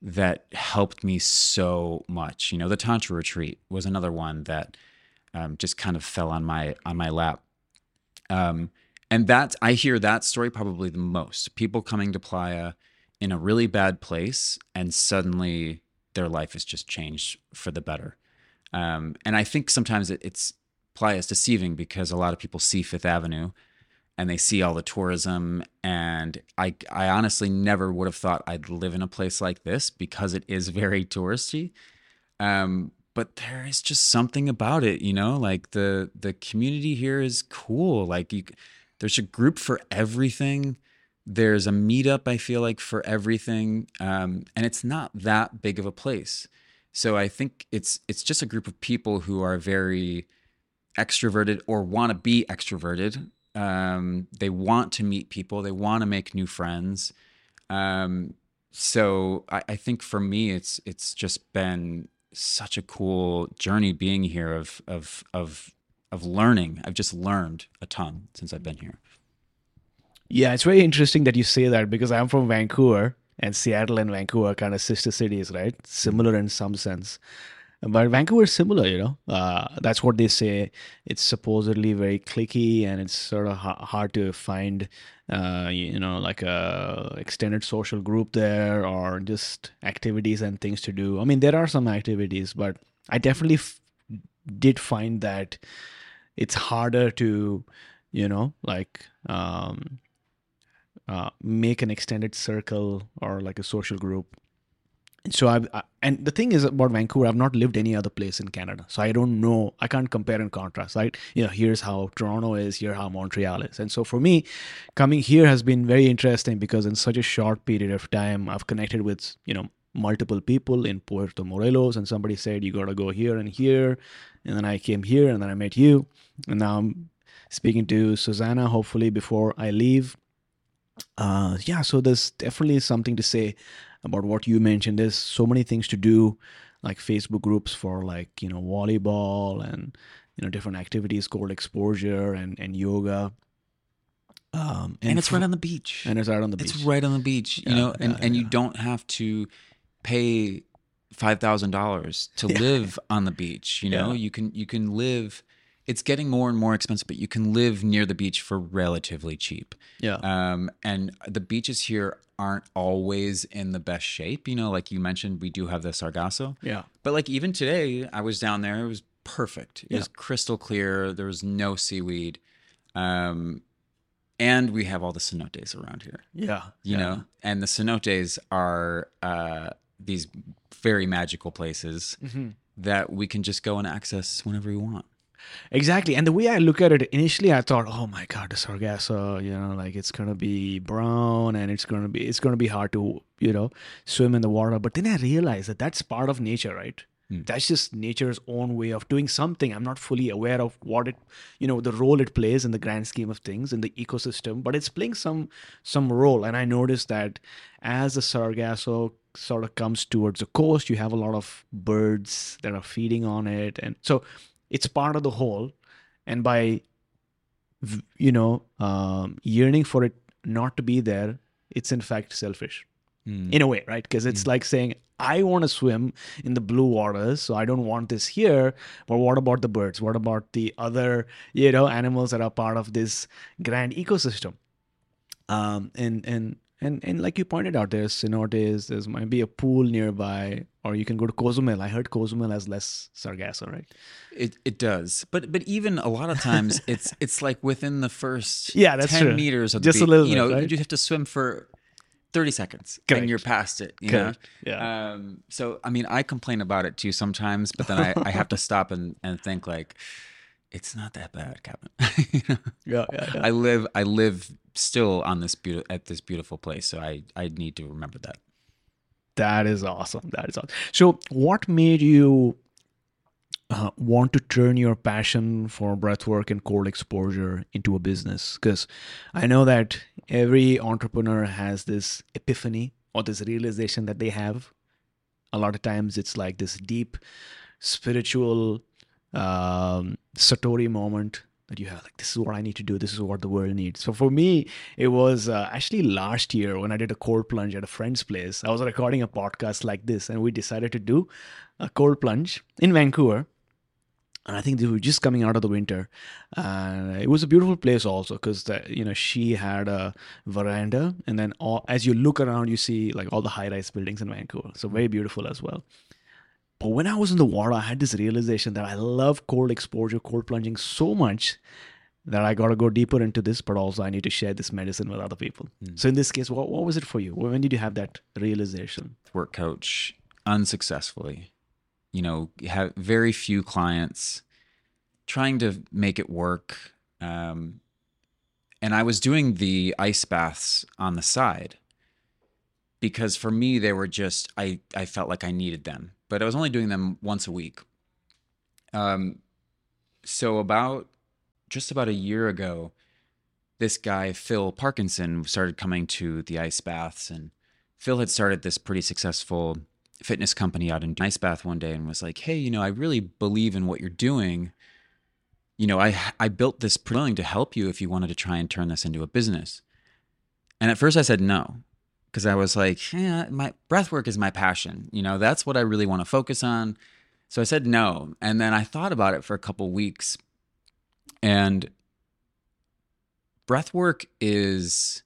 that helped me so much. You know, the tantra retreat was another one that um, just kind of fell on my on my lap. Um, and that I hear that story probably the most. People coming to Playa in a really bad place, and suddenly their life has just changed for the better. Um, and I think sometimes it, it's Playa is deceiving because a lot of people see Fifth Avenue and they see all the tourism and I I honestly never would have thought I'd live in a place like this because it is very touristy. Um, but there is just something about it, you know, like the the community here is cool. Like you there's a group for everything. There's a meetup I feel like for everything. Um, and it's not that big of a place. So I think it's it's just a group of people who are very extroverted or want to be extroverted. Um, they want to meet people. They want to make new friends. Um, so I, I think for me, it's it's just been such a cool journey being here of of of of learning. I've just learned a ton since I've been here. Yeah, it's very interesting that you say that because I'm from Vancouver and Seattle and Vancouver are kind of sister cities, right? Similar in some sense. But Vancouver is similar, you know. Uh, that's what they say. It's supposedly very cliquey and it's sort of ha- hard to find, uh, you know, like a extended social group there or just activities and things to do. I mean, there are some activities, but I definitely f- did find that it's harder to, you know, like um, uh, make an extended circle or like a social group. So I've, I, and the thing is about Vancouver, I've not lived any other place in Canada, so I don't know. I can't compare and contrast, right? You know, here's how Toronto is, here how Montreal is, and so for me, coming here has been very interesting because in such a short period of time, I've connected with you know multiple people in Puerto Morelos, and somebody said you got to go here and here, and then I came here, and then I met you, and now I'm speaking to Susanna. Hopefully before I leave, uh yeah so there's definitely something to say about what you mentioned there's so many things to do like facebook groups for like you know volleyball and you know different activities called exposure and and yoga Um, and, it's for- right on the beach. and it's right on the beach. It's right on the beach, you Yeah, know, and, yeah, and you don't have to pay five thousand dollars to Yeah. live on the beach. You know, Yeah. you can you can live. It's getting more and more expensive, but you can live near the beach for relatively cheap. Yeah. Um, and the beaches here aren't always in the best shape. You know, like you mentioned, we do have the Sargasso, yeah. but like even today, I was down there. It was perfect. It Yeah. was crystal clear. There was no seaweed. Um, and we have all the cenotes around here Yeah. you know and the cenotes are uh, these very magical places Mm-hmm. that we can just go and access whenever we want Exactly. And the way I look at it, initially I thought, oh my God, the Sargasso, you know, like it's gonna be brown and it's gonna be it's gonna be hard to, you know, swim in the water. But then I realized that that's part of nature, right? That's just nature's own way of doing something. I'm not fully aware of what it, you know, the role it plays in the grand scheme of things in the ecosystem, but it's playing some some role. And I noticed that as the Sargasso sort of comes towards the coast, you have a lot of birds that are feeding on it, and so it's part of the whole. And by you know um, yearning for it not to be there it's in fact selfish. Mm. in a way right? Because it's like saying i want to swim in the blue waters so i don't want this here. But what about the birds? What about the other you know animals that are part of this grand ecosystem? Um and and and and like you pointed out there's cenotes there's might be a pool nearby or you can go to cozumel i heard cozumel has less sargasso right it, it does but but even a lot of times it's it's like within the first Yeah, that's 10 true. meters of Just a the beach, little you know right? you have to swim for 30 seconds Correct. and you're past it you Correct. know Yeah. um so i mean i complain about it too sometimes but then i, I have to stop and and think like it's not that bad captain You know? yeah yeah, yeah. I live I live still on this beautiful at this beautiful place, so I I need to remember that. That is awesome. That is awesome. So, what made you uh, want to turn your passion for breathwork and cold exposure into a business? Because I know that every entrepreneur has this epiphany or this realization that they have. A lot of times, it's like this deep spiritual um, satori moment you have like this is what i need to do this is what the world needs so for me it was uh, actually last year when i did a cold plunge at a friend's place i was recording a podcast like this and we decided to do a cold plunge in vancouver and I think they were just coming out of the winter. And it was a beautiful place also because you know she had a veranda, and then all, as you look around, you see like all the high-rise buildings in Vancouver. So very beautiful as well. But when I was in the water, I had this realization that I love cold exposure, cold plunging so much that I got to go deeper into this, but also I need to share this medicine with other people. So in this case, what, what was it for you? When did you have that realization? Work coach unsuccessfully. You know, have very few clients trying to make it work. Um, and I was doing the ice baths on the side because for me they were just I I felt like I needed them, but I was only doing them once a week. Um, so about just about a year ago, this guy Phil Parkinson started coming to the ice baths, and Phil had started this pretty successful fitness company out in ice bath one day and was like, "Hey, you know, I really believe in what you're doing. You know, I I built this willing to help you if you wanted to try and turn this into a business." And at first I said no because I was like, yeah, my breath work is my passion. You know, that's what I really want to focus on. So I said no. And then I thought about it for a couple weeks. And breath work is,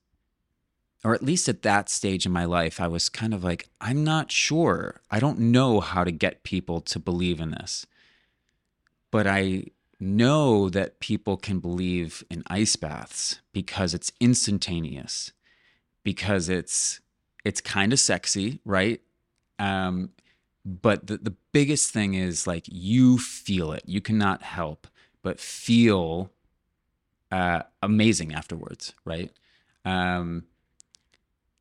or at least at that stage in my life, I was kind of like, I'm not sure. I don't know how to get people to believe in this. But I know that people can believe in ice baths because it's instantaneous because it's it's kind of sexy, right? Um, but the, the biggest thing is like you feel it. You cannot help but feel uh, amazing afterwards, right? Um,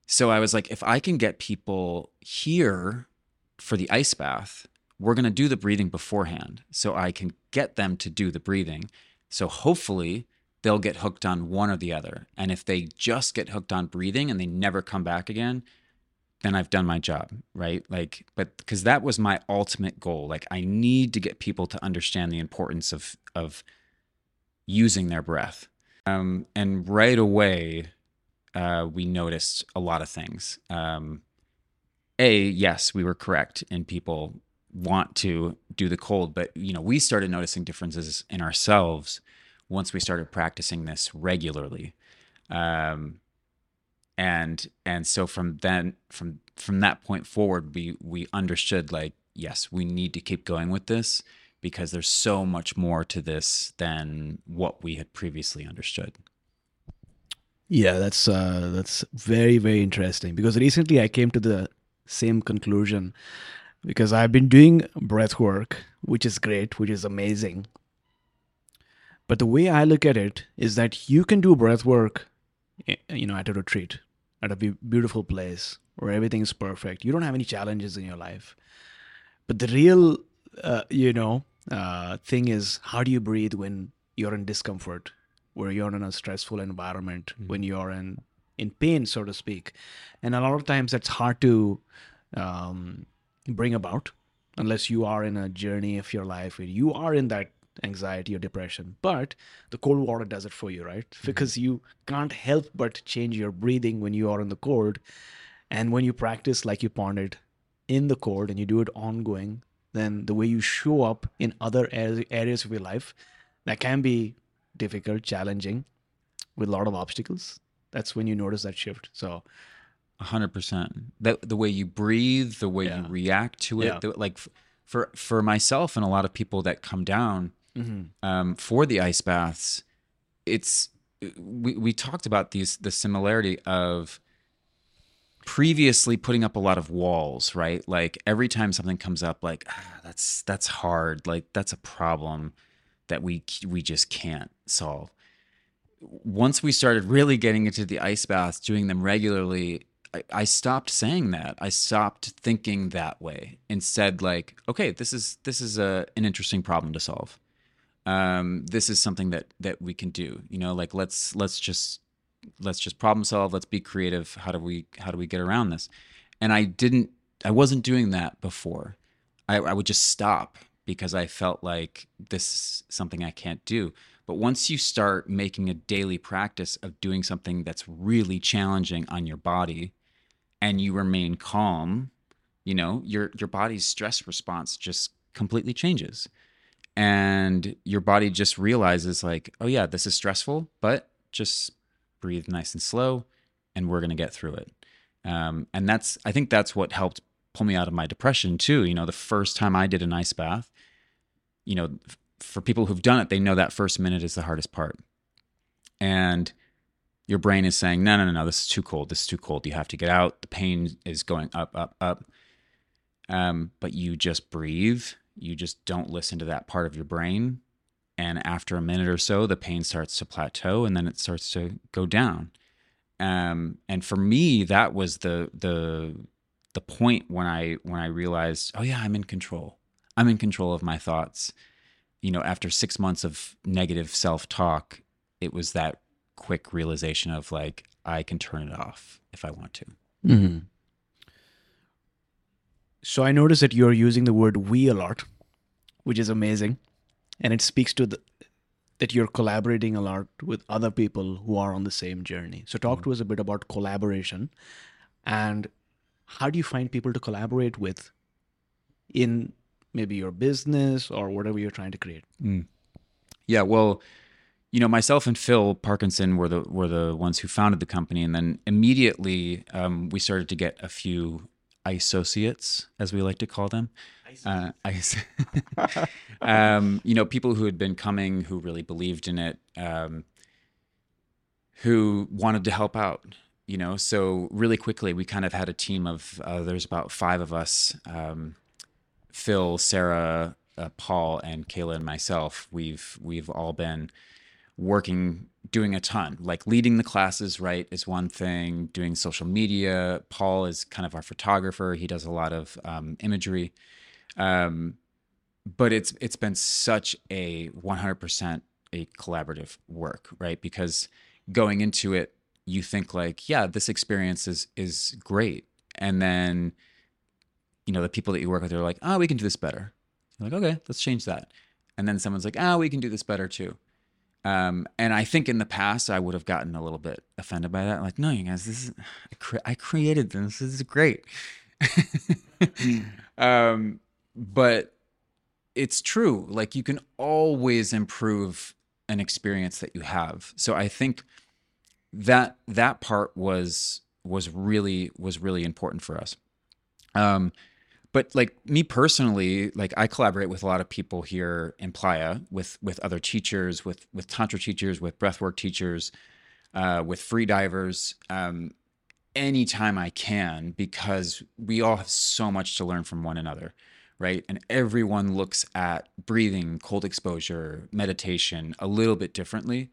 so I was like, if I can get people here for the ice bath, we're going to do the breathing beforehand. So I can get them to do the breathing. So hopefully they'll get hooked on one or the other. And if they just get hooked on breathing and they never come back again, then I've done my job, right? Like, but because that was my ultimate goal. Like, I need to get people to understand the importance of of using their breath. Um, and right away, uh, we noticed a lot of things. Um, a, yes, we were correct, and people want to do the cold, but you know, we started noticing differences in ourselves once we started practicing this regularly. Um, and and so from then from from that point forward we we understood like yes we need to keep going with this because there's so much more to this than what we had previously understood Yeah, that's uh, that's very very interesting because recently I came to the same conclusion because I've been doing breath work, which is great, which is amazing. But the way I look at it is that you can do breath work, eh, you know, at a retreat, at a beautiful place where everything is perfect. You don't have any challenges in your life. But the real, uh, you know, uh, thing is how do you breathe when you're in discomfort, where you're in a stressful environment, when you're in in pain, so to speak, and a lot of times that's hard to um, bring about unless you are in a journey of your life where you are in that anxiety or depression. But the cold water does it for you, right? Mm-hmm. Because you can't help but change your breathing when you are in the cold. And when you practice like you pondered in the cold and you do it ongoing, then the way you show up in other areas of your life that can be difficult, challenging, with a lot of obstacles. That's when you notice that shift. So, A hundred percent. That the way you breathe, the way Yeah. you react to it, Yeah. the, like for for myself and a lot of people that come down um, for the ice baths, it's we we talked about these the similarity of previously putting up a lot of walls, right? Like every time something comes up, like ah, that's that's hard, like that's a problem that we we just can't solve once we started really getting into the ice baths, doing them regularly, I, stopped saying that. I stopped thinking that way. Instead, like, okay, this is this is a an interesting problem to solve. Um, this is something that that we can do. You know, like let's let's just let's just problem solve. Let's be creative. How do we how do we get around this? And I didn't. I wasn't doing that before. I, I would just stop because I felt like this is something I can't do. But once you start making a daily practice of doing something that's really challenging on your body and you remain calm, you know, your your body's stress response just completely changes. And your body just realizes like, oh yeah, this is stressful, but just breathe nice and slow and we're going to get through it. Um, and that's I think that's what helped pull me out of my depression too. You know, the first time I did an ice bath, you know, for people who've done it, they know that first minute is the hardest part. And your brain is saying, no, no, no, no, this is too cold. This is too cold. You have to get out. The pain is going up, up, up. Um, but you just breathe. You just don't listen to that part of your brain. And after a minute or so, the pain starts to plateau and then it starts to go down. Um, and for me, that was the the the point when I when I realized, oh yeah, I'm in control. I'm in control of my thoughts. You know, after six months of negative self talk, it was that quick realization of like I can turn it off if I want to. Mm-hmm. So I noticed that you're using the word "we" a lot, which is amazing, and it speaks to the that you're collaborating a lot with other people who are on the same journey. So talk to us a bit about collaboration, and how do you find people to collaborate with in maybe your business or whatever you're trying to create. Yeah, well, you know, myself and Phil Parkinson were the were the ones who founded the company, and then immediately um, we started to get a few associates, as we like to call them. Uh, um, you know, people who had been coming, who really believed in it, um, who wanted to help out. You know, so really quickly we kind of had a team of uh, there's about five of us. Um, Phil, Sarah, uh, Paul, and Kayla, and myself, we've we've all been working, doing a ton. Like leading the classes, right, is one thing. Doing social media. Paul is kind of our photographer. He does a lot of um, imagery. Um, but it's it's been such a 100% a collaborative work, right? Because going into it, you think like, yeah, this experience is is great, and then you know the people that you work with are like, oh, we can do this better. You're like, okay, let's change that. And then someone's like, oh, we can do this better too. Um, and I think in the past I would have gotten a little bit offended by that. Like, no, you guys, this is I, cre- I created this. This is great. um, but it's true. Like you can always improve an experience that you have. So I think that that part was was really was really important for us. Um, but like me personally, like I collaborate with a lot of people here in Playa, with with other teachers, with with tantra teachers, with breathwork teachers, uh, with free divers, um, anytime I can, because we all have so much to learn from one another, right? And everyone looks at breathing, cold exposure, meditation a little bit differently,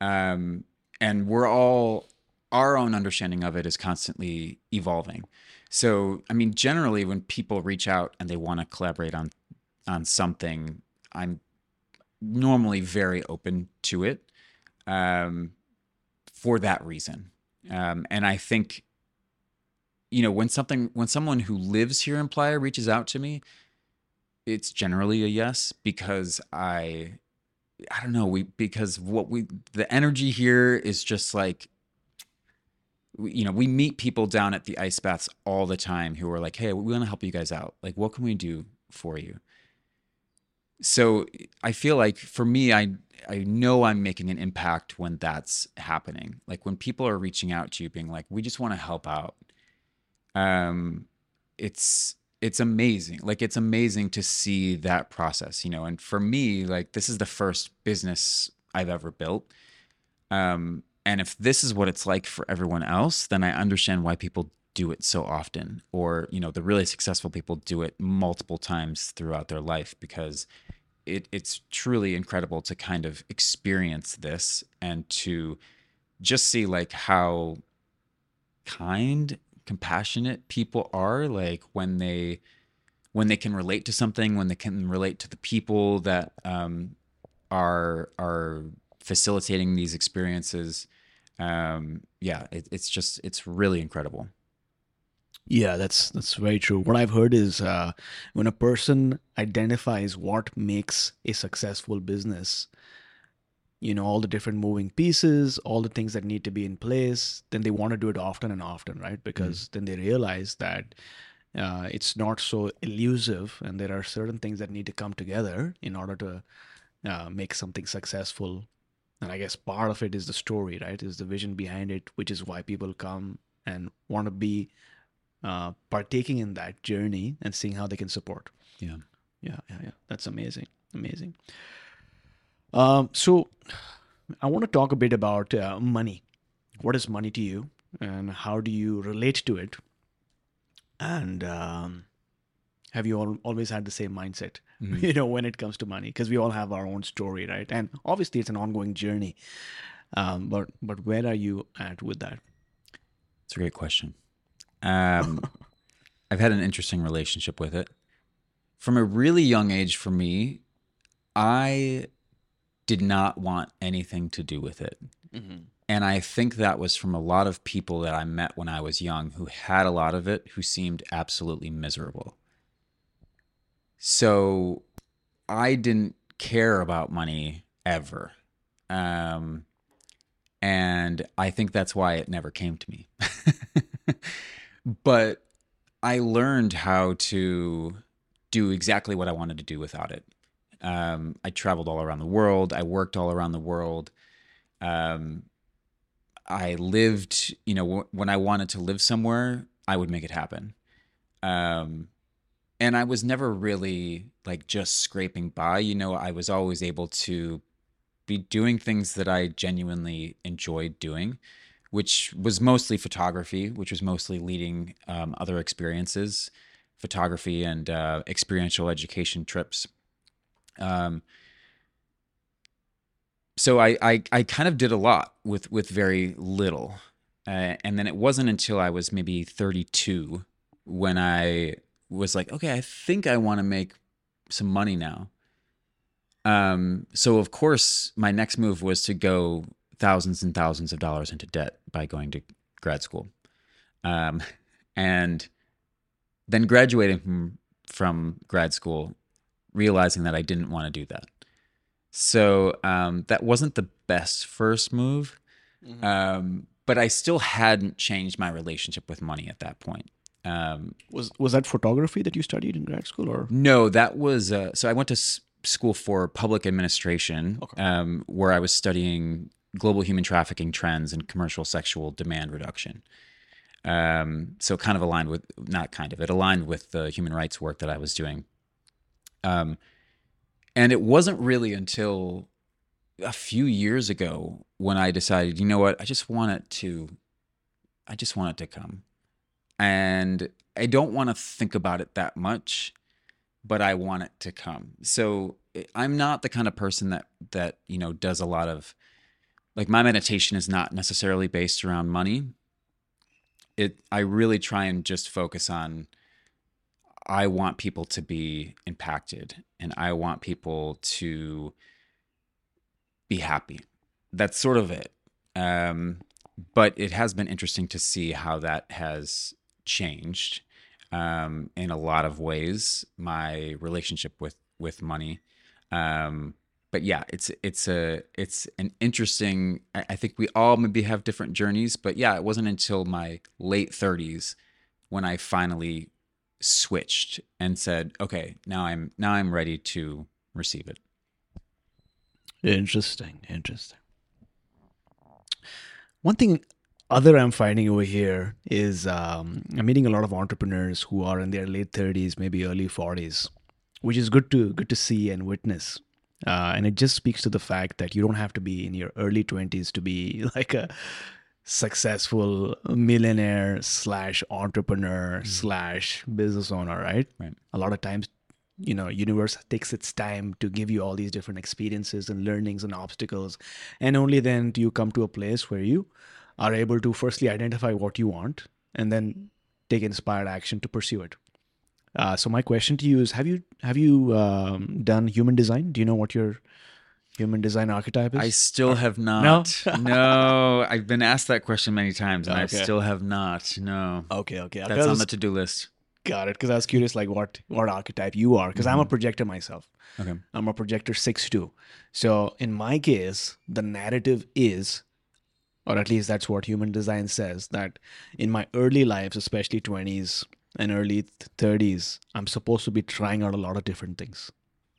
um, and we're all our own understanding of it is constantly evolving. So, I mean, generally, when people reach out and they want to collaborate on on something, I'm normally very open to it um, for that reason. Um, and I think, you know, when something when someone who lives here in Playa reaches out to me, it's generally a yes because I I don't know we because what we the energy here is just like you know, we meet people down at the ice baths all the time who are like, "Hey, we want to help you guys out. Like, what can we do for you?" So I feel like for me, I I know I'm making an impact when that's happening. Like when people are reaching out to you, being like, "We just want to help out." Um, it's it's amazing. Like it's amazing to see that process, you know. And for me, like this is the first business I've ever built. Um, and if this is what it's like for everyone else, then I understand why people do it so often or, you know, the really successful people do it multiple times throughout their life because it it's truly incredible to kind of experience this and to just see like how kind, compassionate people are like when they when they can relate to something, when they can relate to the people that um, are are facilitating these experiences um, yeah, it, it's just it's really incredible. Yeah, that's that's very true. What I've heard is uh, when a person identifies what makes a successful business, you know, all the different moving pieces, all the things that need to be in place, then they want to do it often and often, right? Because mm. then they realize that uh, it's not so elusive, and there are certain things that need to come together in order to uh, make something successful and i guess part of it is the story right? Is the vision behind it which is why people come and want to be uh, partaking in that journey and seeing how they can support. Yeah. Yeah yeah yeah. That's amazing amazing. Um, so i want to talk a bit about uh, money. What is money to you? And how do you relate to it? And um, have you all, always had the same mindset mm-hmm. you know when it comes to money? Because we all have our own story right? And obviously it's an ongoing journey. Um, but but where are you at with that? It's a great question. Um, i've had an interesting relationship with it. From a really young age for me i did not want anything to do with it. Mm-hmm. and i think that was from a lot of people that i met when i was young who had a lot of it who seemed absolutely miserable so I didn't care about money ever. Um, and I think that's why it never came to me. but I learned how to do exactly what I wanted to do without it. Um, I traveled all around the world. I worked all around the world. Um, I lived, you know, w- when I wanted to live somewhere, I would make it happen. Um, and I was never really like just scraping by. You know, I was always able to be doing things that I genuinely enjoyed doing, which was mostly photography, which was mostly leading um, other experiences, photography and uh, experiential education trips. Um, so I, I, I kind of did a lot with with very little, uh, and then it wasn't until I was maybe 32 when I was like, okay, I think I want to make some money now. Um, so of course, my next move was to go thousands and thousands of dollars into debt by going to grad school, um, and then graduating from from grad school, realizing that I didn't want to do that. So um, that wasn't the best first move, Mm-hmm. um, but I still hadn't changed my relationship with money at that point. Um, Was was that photography that you studied in grad school, or no, that was uh, so I went to s- school for public administration, Okay. um, where I was studying global human trafficking trends and commercial sexual demand reduction. Um, so kind of aligned with, not kind of, it aligned with the human rights work that I was doing. Um, and it wasn't really until a few years ago when I decided, you know what, I just want it to, I just want it to come. And I don't want to think about it that much, but I want it to come. So I- I'm not the kind of person that, that, you know, does a lot of, like my meditation is not necessarily based around money. It, I really try and just focus on, I want people to be impacted and I want people to be happy. That's sort of it. Um, but it has been interesting to see how that has changed um, in a lot of ways. My relationship with with money, um, but yeah, it's it's a it's an interesting. I, think we all maybe have different journeys, but yeah, it wasn't until my late thirties when I finally switched and said, okay, now I'm now I'm ready to receive it. Interesting, interesting. One thing other I'm finding over here is um, I'm meeting a lot of entrepreneurs who are in their late 30s, maybe early 40s, which is good to good to see and witness. Uh, and it just speaks to the fact that you don't have to be in your early 20s to be like a successful millionaire slash entrepreneur slash business owner, right? Right. A lot of times you know universe takes its time to give you all these different experiences and learnings and obstacles and only then do you come to a place where you are able to firstly identify what you want and then take inspired action to pursue it uh, so my question to you is have you have you um, done human design do you know what your human design archetype is I still have not. No, I've been asked that question many times, and I still have not. No, okay okay that's on the to-do list. got it because i was curious like what what archetype you are because i'm a projector myself Okay. I'm a projector 6-2. So in my case, the narrative is, or at least that's what human design says, that in my early lives, especially 20s and early 30s, I'm supposed to be trying out a lot of different things.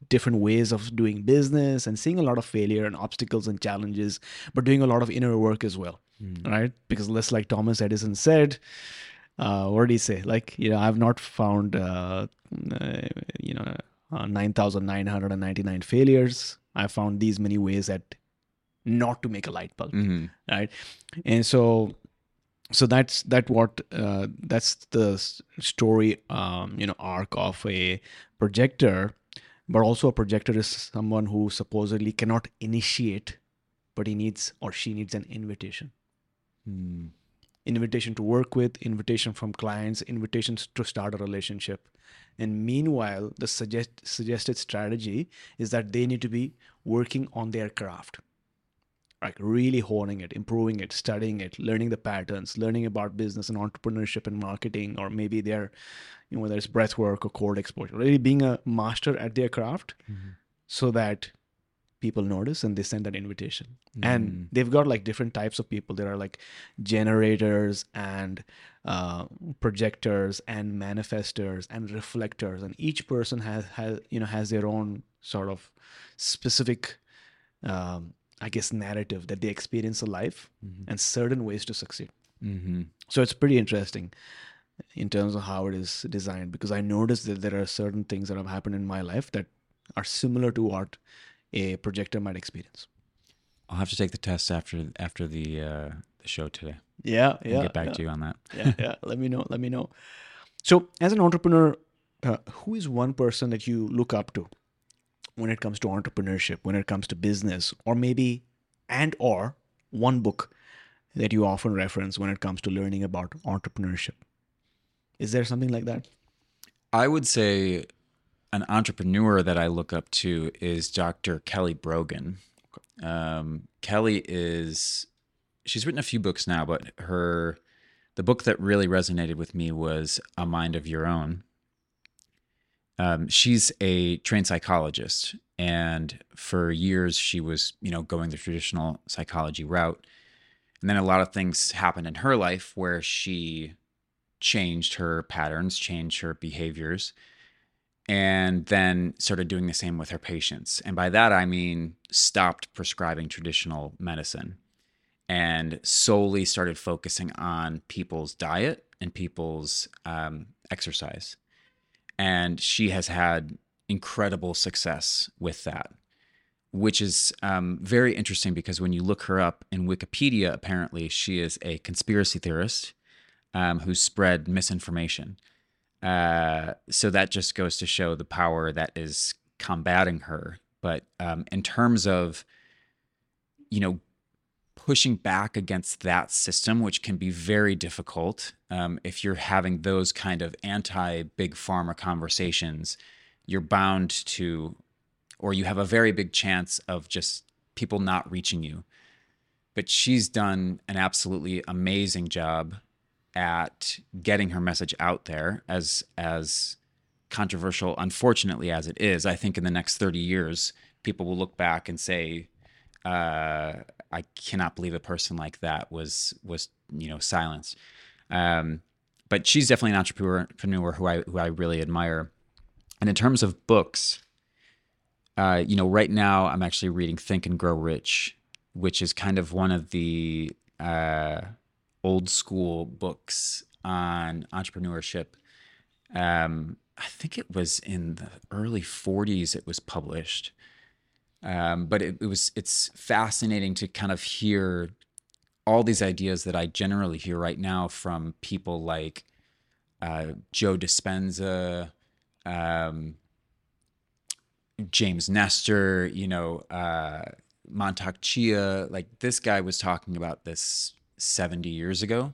Different ways of doing business and seeing a lot of failure and obstacles and challenges, but doing a lot of inner work as well, right? Because less like Thomas Edison said, uh, what did he say? Like, you know, I've not found, uh, uh, you know, uh, 9,999 failures. I found these many ways that not to make a light bulb, hmm right? And so, so that's that what uh, that's the story, um, you know, arc of a projector. But also, a projector is someone who supposedly cannot initiate, but he needs or she needs an invitation Hmm. invitation to work with, invitation from clients, invitations to start a relationship. And meanwhile, the suggest, suggested strategy is that they need to be working on their craft, like really honing it, improving it, studying it, learning the patterns, learning about business and entrepreneurship and marketing, or maybe they're, you know, whether it's breath work or cold exposure, really being a master at their craft so that people notice and they send that invitation. And they've got like different types of people. There are like generators and uh, projectors and manifestors and reflectors and each person has has you know has their own sort of specific um, i guess narrative that they experience in life and certain ways to succeed hmm so it's pretty interesting in terms of how it is designed because I noticed that there are certain things that have happened in my life that are similar to what a projector might experience. I'll have to take the test after after the uh, the show today. Yeah, and get back to you on that. yeah, yeah. Let me know. Let me know. So, as an entrepreneur, uh, who is one person that you look up to when it comes to entrepreneurship, when it comes to business, or maybe and or one book that you often reference when it comes to learning about entrepreneurship? Is there something like that? I would say an entrepreneur that I look up to is Dr. Kelly Brogan. Um, Kelly is she's written a few books now, but her the book that really resonated with me was A Mind of Your Own. Um, she's a trained psychologist, and for years she was you know going the traditional psychology route. And then a lot of things happened in her life where she changed her patterns changed her behaviors and then started doing the same with her patients. And by that i mean stopped prescribing traditional medicine and solely started focusing on people's diet and people's um, exercise and she has had incredible success with that, which is um, very interesting because when you look her up in Wikipedia, apparently she is a conspiracy theorist um, who spread misinformation. Uh, so that just goes to show the power that is combating her. But um, in terms of, you know, pushing back against that system, which can be very difficult um, if you're having those kind of anti big pharma conversations you're bound to, or you have a very big chance of just people not reaching you. But she's done an absolutely amazing job at getting her message out there as as controversial unfortunately as it is i think in the next 30 years people will look back and say uh, i cannot believe a person like that was was you know silenced um, but she's definitely an entrepreneur who i who i really admire and in terms of books, uh, you know, right now I'm actually reading Think and Grow Rich, which is kind of one of the uh, old school books on entrepreneurship. Um, I think it was in the early 40s it was published. Um, but it, it, was it's fascinating to kind of hear all these ideas that I generally hear right now from people like uh, Joe Dispenza, um, James Nestor, you know, uh, Mantak Chia. Like this guy was talking about this 70 years ago.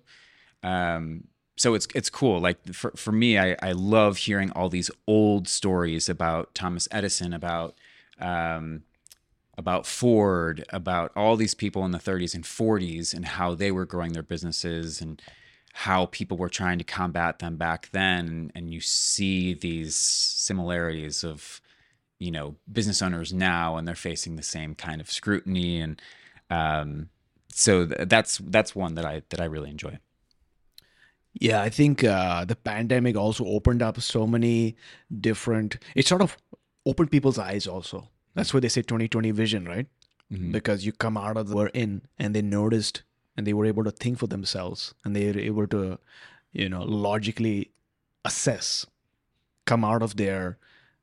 Um, so it's it's cool. Like for, for me, I, I love hearing all these old stories about Thomas Edison, about um, about Ford, about all these people in the 30s and 40s and how they were growing their businesses and how people were trying to combat them back then and you see these similarities of you know business owners now and they're facing the same kind of scrutiny and um, so th- that's that's one that I that I really enjoy. Yeah, I think uh, the pandemic also opened up so many different. It sort of opened people's eyes. Also, that's why they say 2020 vision, right? Mm-hmm. Because you come out of the we're in, and they noticed and they were able to think for themselves and they were able to you know logically assess come out of their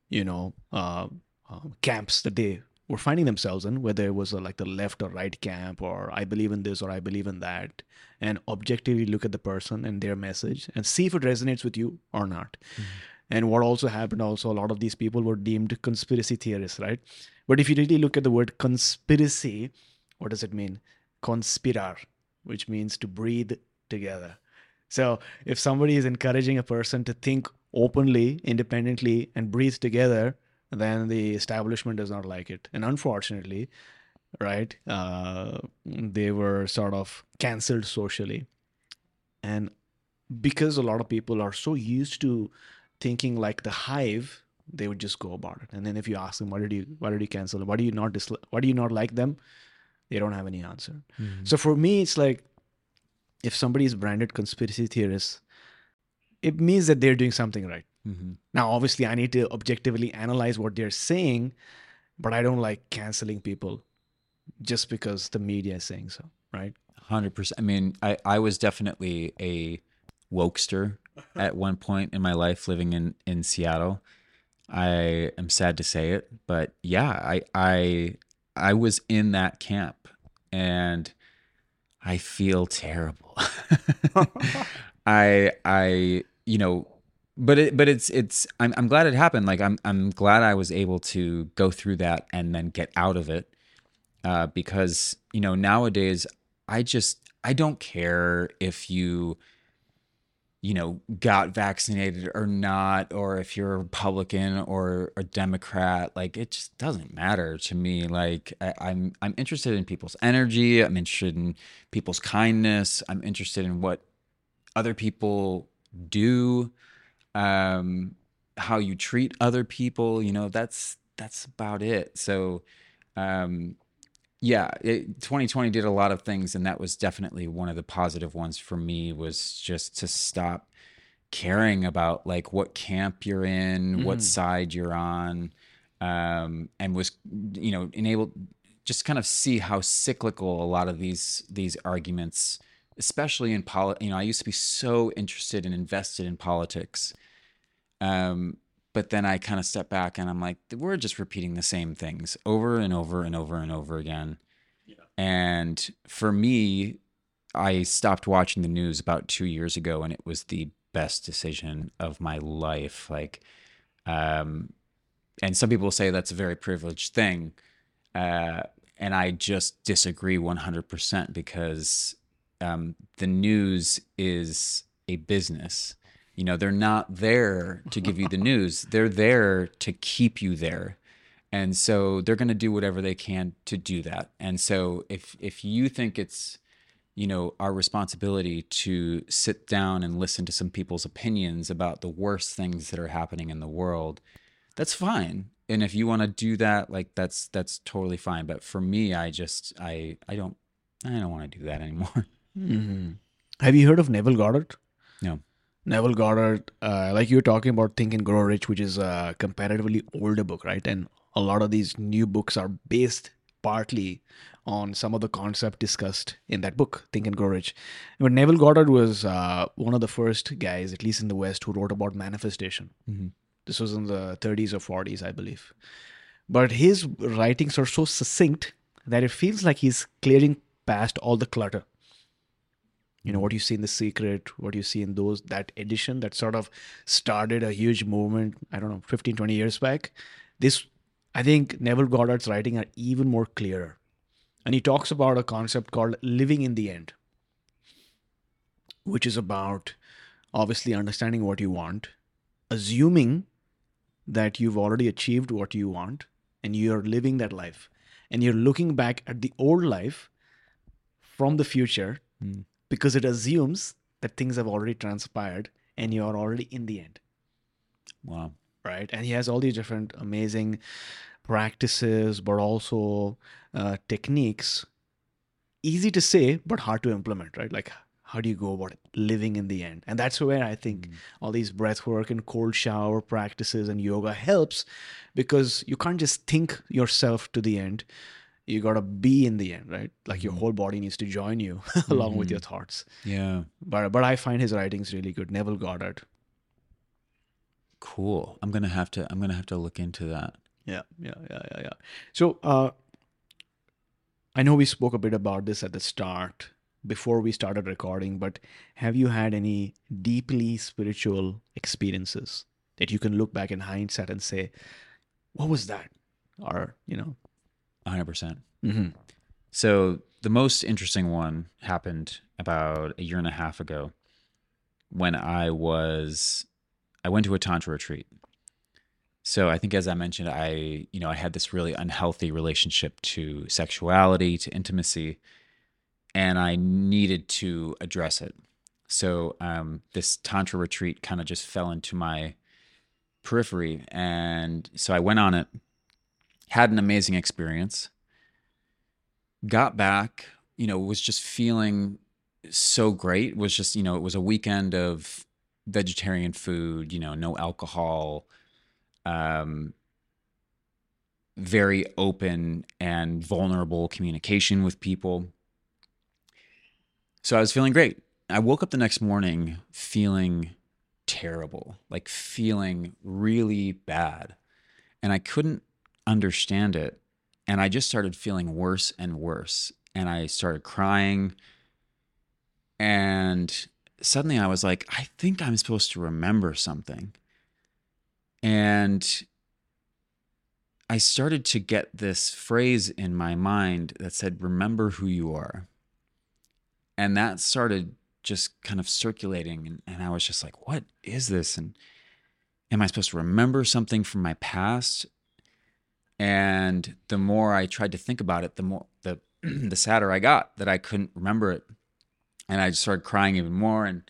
you know uh, uh, camps that they were finding themselves in whether it was a, like the left or right camp or i believe in this or i believe in that and objectively look at the person and their message and see if it resonates with you or not mm-hmm. And what also happened also a lot of these people were deemed conspiracy theorists right but if you really look at the word conspiracy what does it mean conspirar which means to breathe together. So if somebody is encouraging a person to think openly, independently, and breathe together, then the establishment does not like it. And unfortunately, right, uh, they were sort of cancelled socially. And because a lot of people are so used to thinking like the hive, they would just go about it. And then if you ask them, why did you why did you cancel? Why do you not disli- why do you not like them? they don't have any answer. Mm-hmm. So for me, it's like if somebody is branded conspiracy theorist, it means that they're doing something right. Mm-hmm. Now, obviously, I need to objectively analyze what they're saying, but I don't like canceling people just because the media is saying so, right? 100%. I mean, I, I was definitely a wokester at one point in my life living in, in Seattle. I am sad to say it, but yeah, I, I, I was in that camp and I feel terrible. I I you know but it but it's it's I'm I'm glad it happened. Like I'm I'm glad I was able to go through that and then get out of it. Uh, because you know nowadays I just I don't care if you you know, got vaccinated or not, or if you're a Republican or a Democrat, like it just doesn't matter to me. Like I, I'm I'm interested in people's energy. I'm interested in people's kindness. I'm interested in what other people do, um, how you treat other people. You know, that's that's about it. So, um, yeah, it, 2020 did a lot of things, and that was definitely one of the positive ones for me. Was just to stop caring about like what camp you're in, Mm-hmm. what side you're on, um, and was you know enabled just kind of see how cyclical a lot of these these arguments, especially in poli. You know, I used to be so interested and invested in politics, um, but then I kind of step back and I'm like, we're just repeating the same things over and over and over and over again. Yeah. And for me, I stopped watching the news about two years ago, and it was the best decision of my life. Like, um, and some people say that's a very privileged thing, uh, and I just disagree 100% because um, the news is a business. You know, they're not there to give you the news; they're there to keep you there. And so they're going to do whatever they can to do that. And so if if you think it's you know our responsibility to sit down and listen to some people's opinions about the worst things that are happening in the world that's fine. And if you want to do that like that's that's totally fine. But for me i just i i don't i don't want to do that anymore. Mhm. Have you heard of Neville Goddard? no Neville Goddard, uh, like you were talking about Think and Grow Rich, which is a comparatively older book, right? And a lot of these new books are based partly on some of the concept discussed in that book, Think and Grow Rich. But Neville Goddard was uh, one of the first guys, at least in the West, who wrote about manifestation. Mhm. This was in the 30s or 40s, I believe. But his writings are so succinct that it feels like he's clearing past all the clutter you know what you see in the secret? What you see in those that edition that sort of started a huge movement i don't know 15 20 years back? This i think neville goddard's writing are even more clearer. And he talks about a concept called living in the end which is about obviously understanding what you want assuming that you've already achieved what you want and you're living that life. And you're looking back at the old life from the future Mm. Because it assumes that things have already transpired and you're already in the end. Wow. Right? And he has all these different amazing practices but also uh, techniques. Easy to say but hard to implement right? Like how do you go about it living in the end? And that's where i think all these breath work and cold shower practices and yoga helps because you can't just think yourself to the end you got to be in the end right? Like your whole body needs to join you along with your thoughts. Yeah. But but i find his writings really good. Neville goddard. Cool. I'm gonna have to i'm gonna have to look into that. Yeah, yeah, yeah, yeah, yeah. So, uh, I know we spoke a bit about this at the start before we started recording, but have you had any deeply spiritual experiences that you can look back in hindsight and say, "What was that?" Or you know, 100% mm-hmm. So the most interesting one happened about a year and a half ago when I was I went to a tantra retreat. So I think as I mentioned I you know I had this really unhealthy relationship to sexuality, to intimacy and I needed to address it. So um this tantra retreat kind of just fell into my periphery and so I went on it had an amazing experience got back, you know, was just feeling so great. Was just, you know, it was a weekend of vegetarian food, you know, no alcohol, um, very open and vulnerable communication with people. So I was feeling great. I woke up the next morning feeling terrible, like feeling really bad. And I couldn't understand it and I just started feeling worse and worse. And I started crying. And suddenly I was like, I think I'm supposed to remember something. And I started to get this phrase in my mind that said, Remember who you are. And that started just kind of circulating. And, and I was just like, What is this? And am I supposed to remember something from my past? And the more i tried to think about it the more the the sadder i got that i couldn't remember it and i just started crying even more and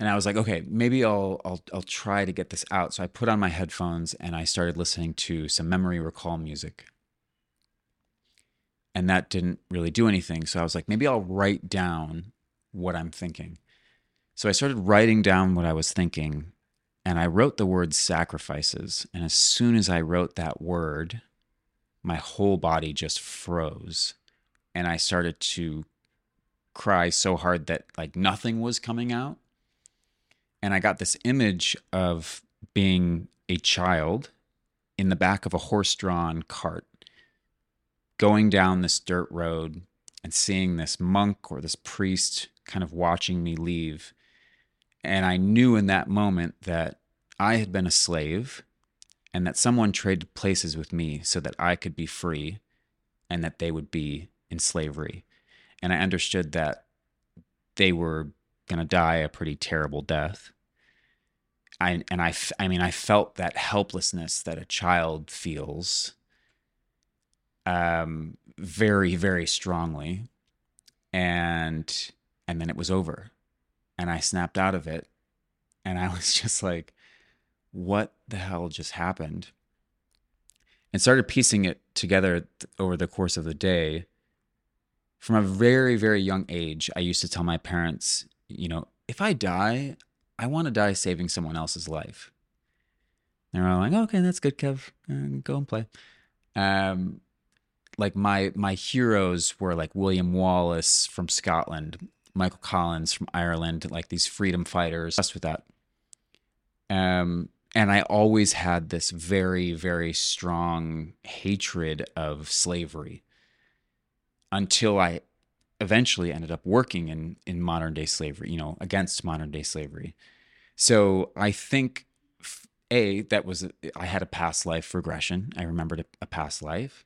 and I was like, okay, maybe I'll I'll I'll try to get this out. So I put on my headphones and I started listening to some memory recall music. And that didn't really do anything. So I was like, maybe I'll write down what I'm thinking. So I started writing down what I was thinking and I wrote the word sacrifices. And as soon as I wrote that word, my whole body just froze. And I started to cry so hard that like nothing was coming out. And I got this image of being a child in the back of a horse drawn cart going down this dirt road and seeing this monk or this priest kind of watching me leave. And I knew in that moment that I had been a slave and that someone traded places with me so that I could be free and that they would be in slavery. And I understood that they were going to die a pretty terrible death. I, and I, I mean, I felt that helplessness that a child feels um, very, very strongly. And, and then it was over and I snapped out of it. And I was just like, what the hell just happened? And started piecing it together over the course of the day. From a very, very young age, I used to tell my parents, you know, if I die, I want to die saving someone else's life. They were like, okay, that's good, Kev. Uh, go and play. Um, like my my heroes were like William Wallace from Scotland, Michael Collins from Ireland, like these freedom fighters. Just with that. Um, and I always had this very, very strong hatred of slavery until I eventually ended up working in in modern day slavery, you know, against modern day slavery. So I think a that was I had a past life regression. I remembered a, a past life.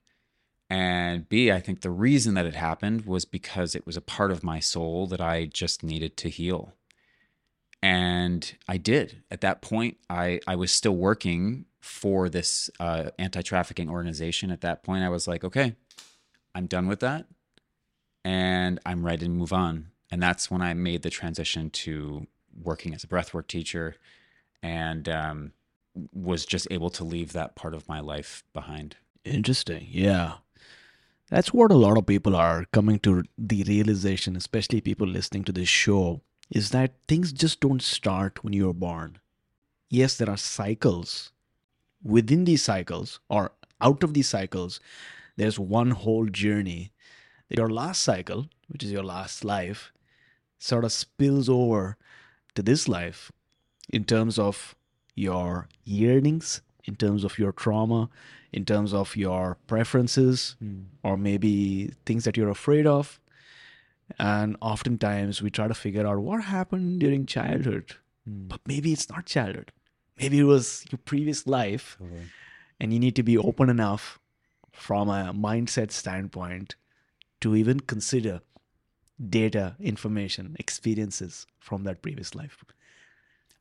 And B, I think the reason that it happened was because it was a part of my soul that I just needed to heal and I did. At that point, I I was still working for this uh, anti-trafficking organization. At that point, I was like, okay, I'm done with that, and I'm ready to move on. And that's when I made the transition to working as a breathwork teacher, and um, was just able to leave that part of my life behind. Interesting. Yeah. That's what a lot of people are coming to the realization, especially people listening to this show, is that things just don't start when you're born. Yes, there are cycles. Within these cycles, or out of these cycles, there's one whole journey. Your last cycle, which is your last life, sort of spills over to this life in terms of your yearnings, in terms of your trauma, in terms of your preferences, mm. or maybe things that you're afraid of, and oftentimes we try to figure out what happened during childhood. Mm. But maybe it's not childhood. Maybe it was your previous life. And you need to be open enough from a mindset standpoint to even consider data, information, experiences from that previous life.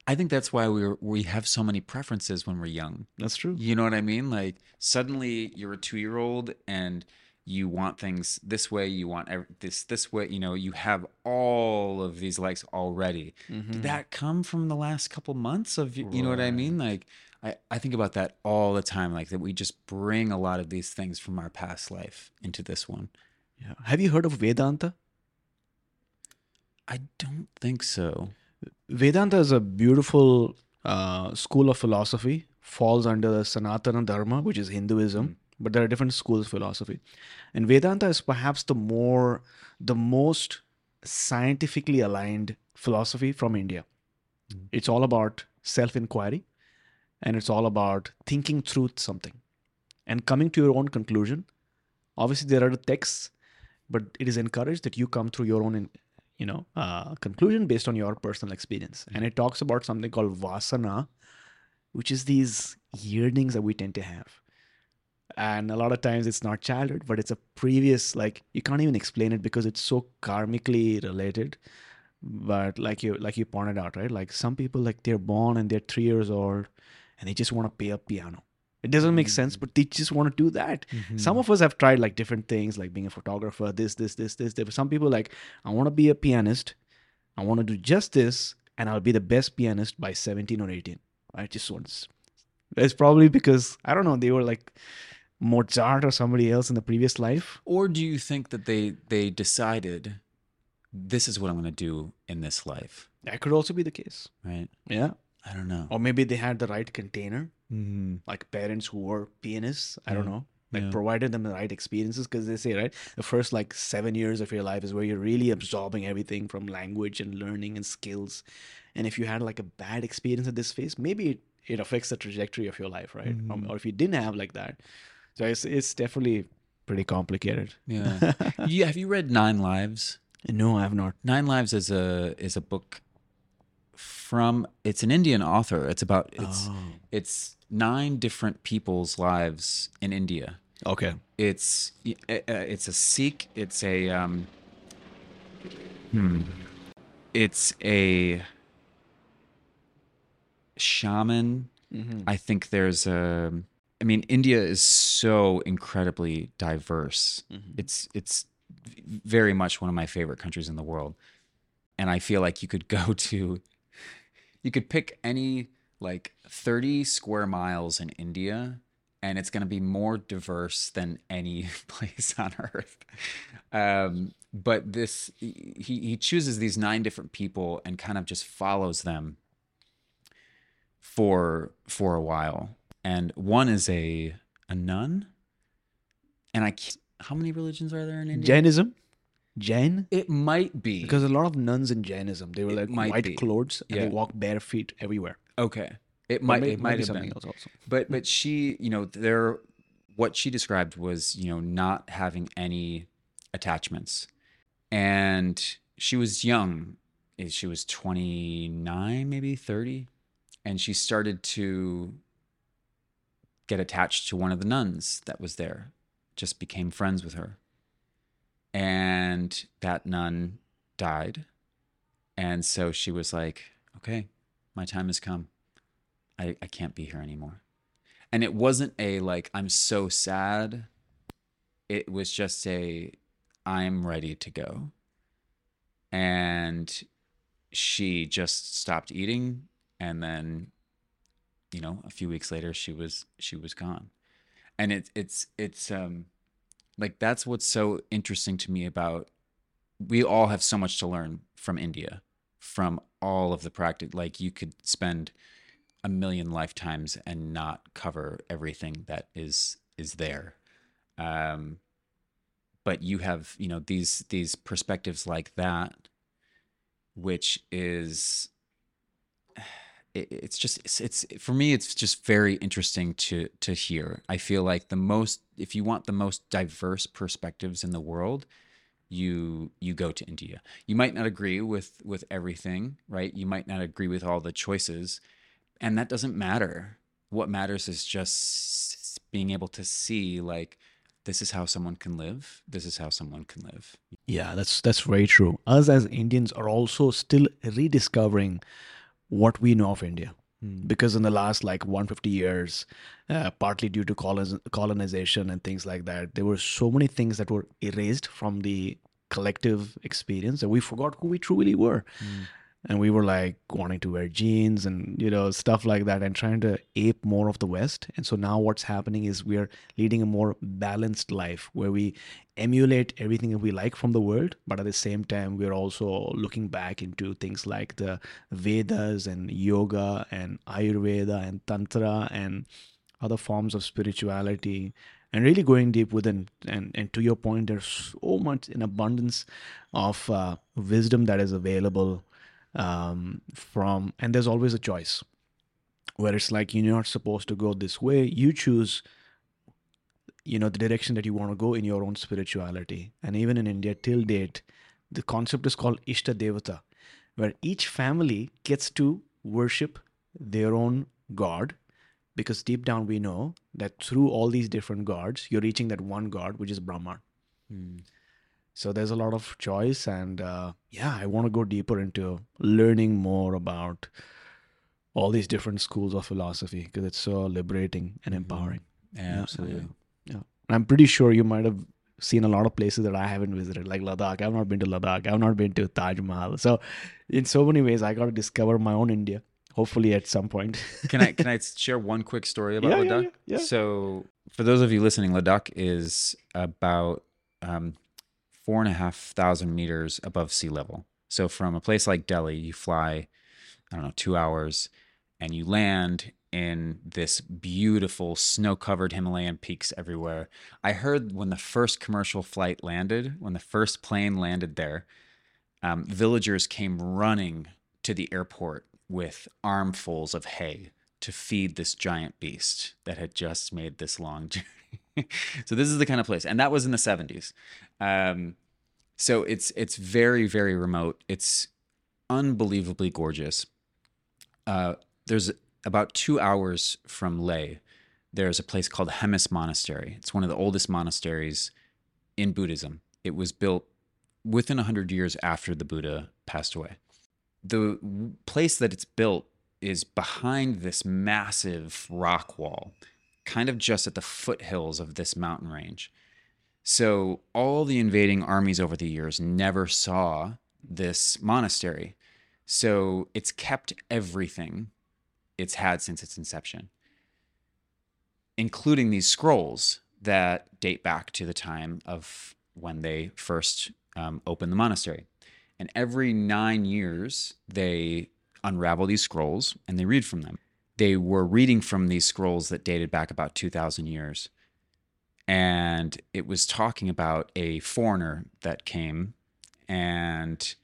I think that's why we we have so many preferences when we're young. That's true. You know what I mean? Like suddenly you're a 2-year-old and you want things this way you want this this way you know you have all of these likes already mm-hmm. did that come from the last couple months of you right. know what i mean like I, I think about that all the time like that we just bring a lot of these things from our past life into this one yeah have you heard of vedanta i don't think so vedanta is a beautiful uh, school of philosophy falls under the sanatana dharma which is hinduism mm but there are different schools of philosophy. And vedanta is perhaps the more the most scientifically aligned philosophy from india. Mm. it's all about self inquiry and it's all about thinking through something. And coming to your own conclusion obviously there are the texts but it is encouraged that you come through your own you know uh, conclusion based on your personal experience. And it talks about something called vasana which is these yearnings that we tend to have. And a lot of times it's not childhood but it's a previous like you can't even explain it because it's so karmically related. But like you like you pointed out right? Like some people like they're born and they're three years old and they just want to play a piano it doesn't make sense mm-hmm. but they just want to do that mm-hmm. some of us have tried like different things like being a photographer this this this this there were some people like i want to be a pianist i want to do just this and I'll be the best pianist by 17 or 18. I just want It's probably because I don't know. They were like Mozart or somebody else in the previous life. Or do you think that they they decided this is what I'm going to do in this life, That could also be the case. right? Yeah. I don't know. Or maybe they had the right container, Mm-hmm. like parents who were pianists. I don't know. Like Yeah. provided them the right experiences because they say right the first like seven years of your life is where you're really absorbing everything from language and learning and skills and if you had like a bad experience at this phase maybe it, it affects the trajectory of your life right Um, or if you didn't have like that so it's, it's definitely pretty complicated Yeah. yeah. Have you read Nine Lives? no i have not Nine Lives is a is a book from it's an Indian author. It's about it's Oh. it's nine different people's lives in India. okay It's uh, uh, it's a Sikh. It's a um. Hmm. It's a shaman. I think there's a. I mean, India is so incredibly diverse. It's it's very much one of my favorite countries in the world, and I feel like you could go to, you could pick any like 30 square miles in India, and it's going to be more diverse than any place on earth. Um, but this, he he chooses these nine different people and kind of just follows them for for a while. And one is a a nun, and I how many religions are there in India? jainism jain It might be because a lot of nuns in jainism they were It like white be. clothes and they walk bare feet everywhere okay. It Or might may- it might be have something been. else also But but she, you know, there what she described was, you know, not having any attachments. And she was young. Eh, She was 29, maybe 30, and she started to get attached to one of the nuns that was there. Just became friends with her. And that nun died. And so she was like, "Okay, my time has come. I, I can't be here anymore. And it wasn't a like, I'm so sad. It was just a, I'm ready to go. And she just stopped eating. And then, you know, a few weeks later, she was, she was gone. And it, it's, it's, um, like, that's what's so interesting to me about, we all have so much to learn from India, from all of the practice. Like, you could spend, a million lifetimes and not cover everything that is is there um but you have you know these these perspectives like that which is it, it's just it's, it's for me it's just very interesting to to hear. I feel like the most if you want the most diverse perspectives in the world you you go to india. You might not agree with with everything right? You might not agree with all the choices and that doesn't matter. What matters is just being able to see like this is how someone can live this is how someone can live. Yeah, that's that's very true. Us as Indians are also still rediscovering what we know of India. Because in the last like 150 years, uh, partly due to coloniz- colonization and things like that, there were so many things that were erased from the collective experience that we forgot who we truly were. And we were like wanting to wear jeans and you know stuff like that and trying to ape more of the West. And so now what's happening is we are leading a more balanced life where we emulate everything that we like from the world, but at the same time, we're also looking back into things like the Vedas and yoga and Ayurveda and Tantra and other forms of spirituality and really going deep within. And, and to your point, there's so much in abundance of uh, wisdom that is available um, from, and there's always a choice. Where it's like you're not supposed to go this way, you choose you know the direction that you want to go in your own spirituality. And even in india till date the concept is called ishta devata where each family gets to worship their own god because deep down we know that through all these different gods you're reaching that one god which is brahman so there's a lot of choice and uh, yeah i want to go deeper into learning more about all these different schools of philosophy because it's so liberating and empowering yeah, absolutely yeah. And I'm pretty sure you might have seen a lot of places that I haven't visited, like Ladakh. I've not been to Ladakh. I've not been to Taj Mahal. So, in so many ways, I got to discover my own India. Hopefully, at some point. can I can I share one quick story about Yeah, yeah, Ladakh? yeah, yeah. So, for those of you listening, Ladakh is about um, four and a half thousand meters above sea level. So, from a place like Delhi, you fly, I don't know, two hours, and you land in this beautiful snow-covered Himalayan peaks everywhere. I heard when the first commercial flight landed, when the first plane landed there, um, villagers came running to the airport with armfuls of hay to feed this giant beast that had just made this long journey. So this is the kind of place, and that was in the 70s. Um, so it's it's very very remote. It's unbelievably gorgeous. Uh, there's about two hours from Leh. There's a place called Hemis Monastery. It's one of the oldest monasteries in Buddhism. It was built within 100 years after the Buddha passed away. The place that it's built is behind this massive rock wall, kind of just at the foothills of this mountain range. So all the invading armies over the years never saw this monastery. So it's kept everything it's had since its inception, including these scrolls that date back to the time of when they first um, opened the monastery. And every nine years, they unravel these scrolls and they read from them. They were reading from these scrolls that dated back about 2,000 years. And it was talking about a foreigner that came and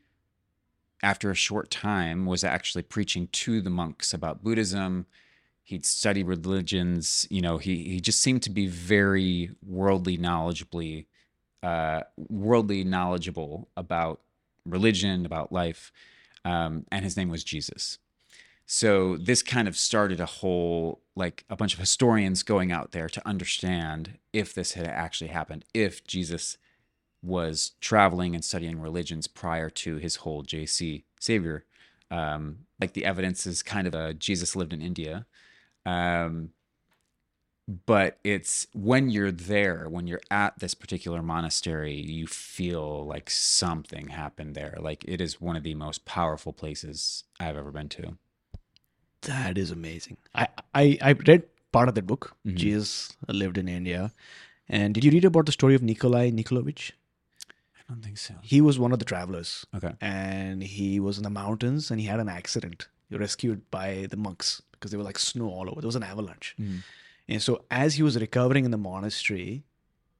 after a short time was actually preaching to the monks about Buddhism. He'd studied religions, you know, he he just seemed to be very worldly knowledgeably uh worldly knowledgeable about religion, about life. Um, and his name was Jesus. So this kind of started a whole like a bunch of historians going out there to understand if this had actually happened, if Jesus was traveling and studying religions prior to his whole JC Savior. Um, like the evidence is kind of a Jesus lived in India. Um, but it's when you're there, when you're at this particular monastery, you feel like something happened there. Like it is one of the most powerful places I've ever been to. That is amazing. I I, I read part of that book. Mhm. Jesus lived in India. And did you read about the story of Nikolai Nikolovich? I don't think so. He was one of the travelers. Okay. and he was in the mountains and he had an accident. He was rescued by the monks because there was like snow all over. There was an avalanche. Mhm. And so as he was recovering in the monastery,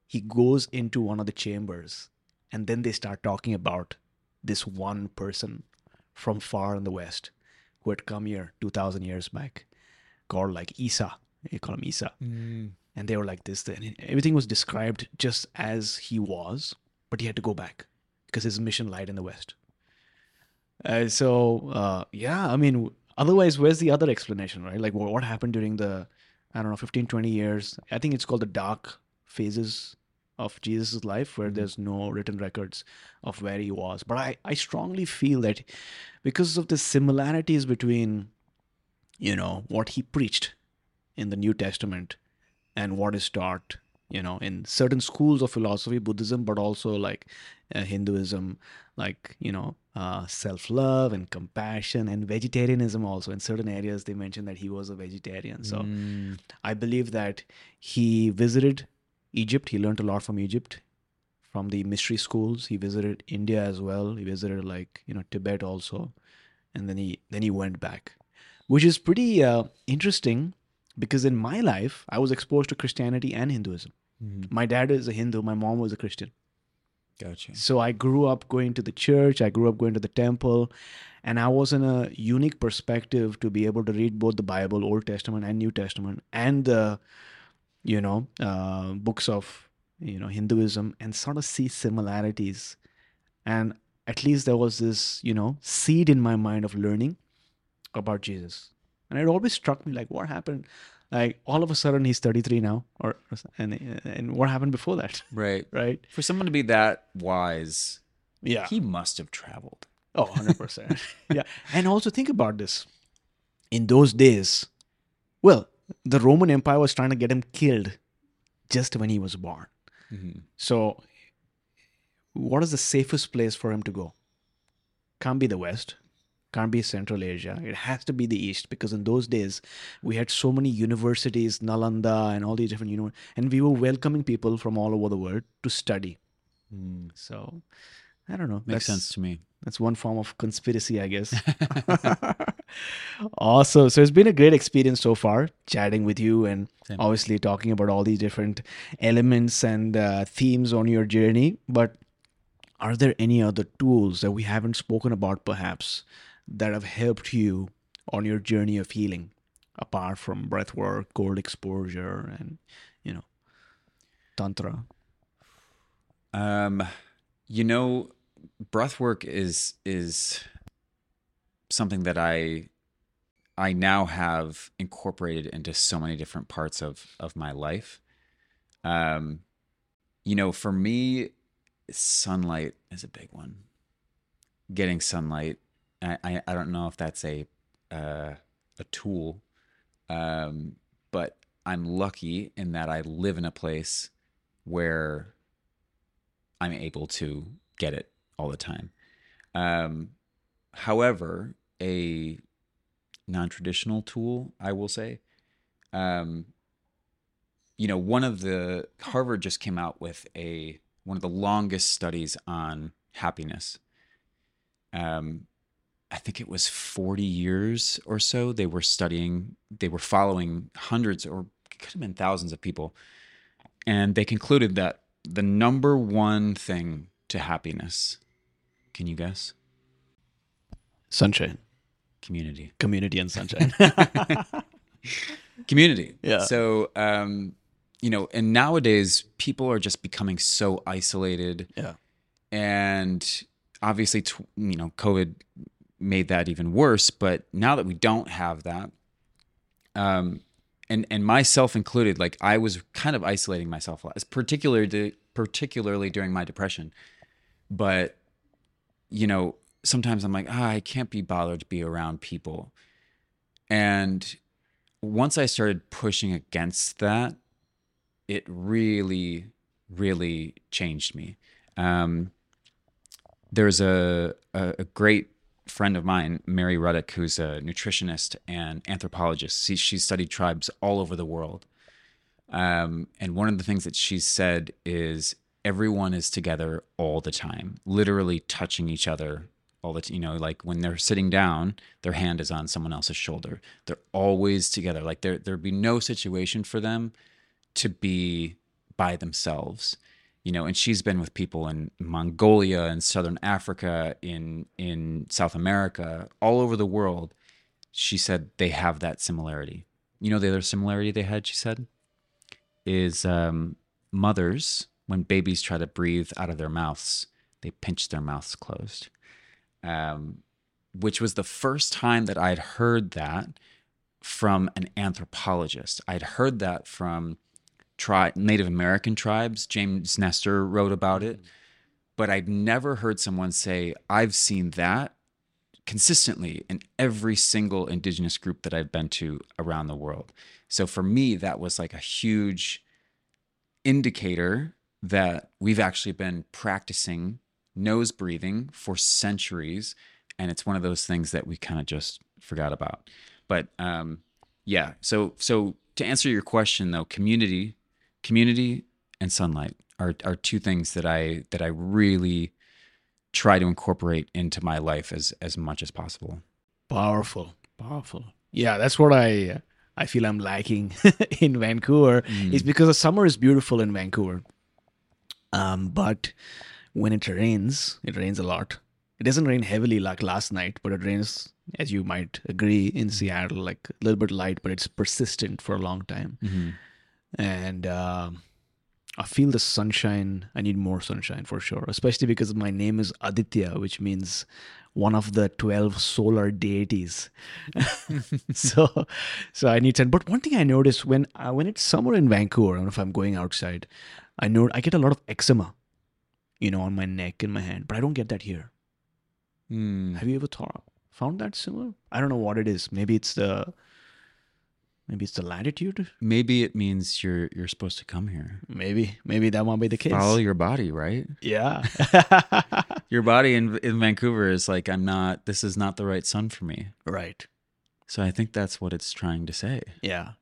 he goes into one of the chambers and then they start talking about this one person from far in the west who had come here 2000 years back called like Isa. They call him Isa. And they were like this and everything was described just as he was but he had to go back because his mission lied in the west. Uh, so uh, yeah i mean otherwise where's the other explanation right? Like what, what happened during the i don't know 15 20 years? I think it's called the dark phases of jesus' life where there's no written records of where he was. But i i strongly feel that because of the similarities between you know what he preached in the new testament and what is taught you know in certain schools of philosophy buddhism but also like uh, hinduism like you know uh, self-love and compassion and vegetarianism also. In certain areas they mentioned that he was a vegetarian. So Mm. i believe that he visited egypt. He learned a lot from egypt from the mystery schools. He visited india as well. He visited like you know tibet also. And then he then he went back which is pretty uh, interesting because in my life i was exposed to christianity and hinduism. Mhm. my dad is a hindu. My mom was a christian. Gotcha. so i grew up going to the church. I grew up going to the temple. And i was in a unique perspective to be able to read both the bible old testament and new testament and the you know uh, books of you know hinduism and sort of see similarities and at least there was this you know seed in my mind of learning about jesus and it always struck me like what happened like all of a sudden he's 33 now or and and what happened before that Right. right For someone to be that wise, yeah he must have traveled. Oh, 100%. yeah. And also think about this. In those days, well, the Roman Empire was trying to get him killed just when he was born. Mm-hmm. So, what is the safest place for him to go? Can't be the West, can't be Central Asia. It has to be the East because in those days we had so many universities, Nalanda, and all these different universities, and we were welcoming people from all over the world to study. Mm. So, I don't know. Makes that's- sense to me. That's one form of conspiracy, I guess. awesome. So it's been a great experience so far chatting with you and Same. obviously talking about all these different elements and uh, themes on your journey. But are there any other tools that we haven't spoken about perhaps that have helped you on your journey of healing apart from breath work, cold exposure, and, you know, tantra? Um, you know, breath work is is something that I I now have incorporated into so many different parts of of my life. Um, you know, for me, sunlight is a big one. Getting sunlight, I I, I don't know if that's a uh, a tool, um, but I'm lucky in that I live in a place where I'm able to get it all the time. Um, however, a non-traditional tool, I will say, um, you know, one of the Harvard just came out with a one of the longest studies on happiness. Um, I think it was 40 years or so. They were studying, they were following hundreds or could have been thousands of people. And they concluded that the number one thing to happiness, can you guess? Sunshine, Community. community, and sunshine. Community. Yeah. So, um, you know, and nowadays people are just becoming so isolated. yeah. and obviously you know covid made that even worse but now that we don't have that um and and myself included like i was kind of isolating myself a lot, particularly particularly during my depression but you know sometimes i'm like ah, i can't be bothered to be around people and once i started pushing against that it really really changed me um there's a, a, a great friend of mine, Mary Ruddick, who's a nutritionist and anthropologist. She, she's studied tribes all over the world. Um, and one of the things that she said is everyone is together all the time, literally touching each other all the time. You know, like when they're sitting down, their hand is on someone else's shoulder. They're always together. Like there, there'd be no situation for them to be by themselves you know and she's been with people in mongolia and southern africa in in south america all over the world she said they have that similarity you know the other similarity they had she said is um, mothers when babies try to breathe out of their mouths they pinch their mouths closed um, which was the first time that i'd heard that from an anthropologist i'd heard that from tri- Native American tribes. James Nestor wrote about it, but I'd never heard someone say, I've seen that consistently in every single indigenous group that I've been to around the world. So for me, that was like a huge indicator that we've actually been practicing nose breathing for centuries. And it's one of those things that we kind of just forgot about. But um, yeah, so so to answer your question though, community, community and sunlight are are two things that I that I really try to incorporate into my life as as much as possible. Powerful, powerful. Yeah, that's what I I feel I'm lacking in Vancouver. Is because the summer is beautiful in Vancouver, um, but when it rains, it rains a lot. It doesn't rain heavily like last night, but it rains, as you might agree, in Seattle, like a little bit light, but it's persistent for a long time. And um I feel the sunshine. I need more sunshine for sure, especially because my name is Aditya, which means one of the 12 solar deities. so so I need sun. But one thing I notice when uh, when it's summer in Vancouver, and if I'm going outside, I know I get a lot of eczema, you know, on my neck and my hand, but I don't get that here. Mm. Have you ever thought found that similar? I don't know what it is. Maybe it's the Maybe it's the latitude. Maybe it means you're you're supposed to come here. Maybe, maybe that won't be the case. Follow your body, right? yeah. Your body in in Vancouver is like, I'm not. This is not the right sun for me. right. So I think that's what it's trying to say. Yeah.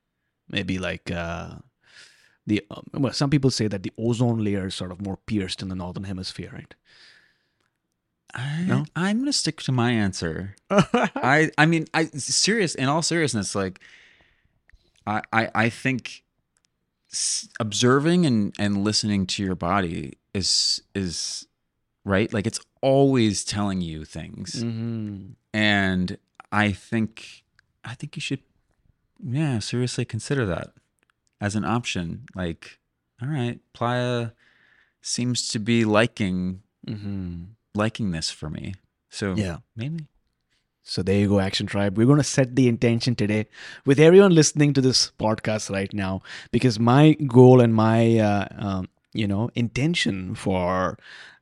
Maybe like uh, the um, well, some people say that the ozone layer is sort of more pierced in the northern hemisphere, right? I, No? I'm gonna stick to my answer. I I mean I serious in all seriousness like I I, I think observing and and listening to your body is is right? Like it's always telling you things. Hmm and I think I think you should yeah seriously consider that as an option. Like all right playa seems to be liking hmm liking this for me. So Yeah. maybe So there you go, Action Tribe. We're going to set the intention today with everyone listening to this podcast right now, because my goal and my, uh, um, you know, intention for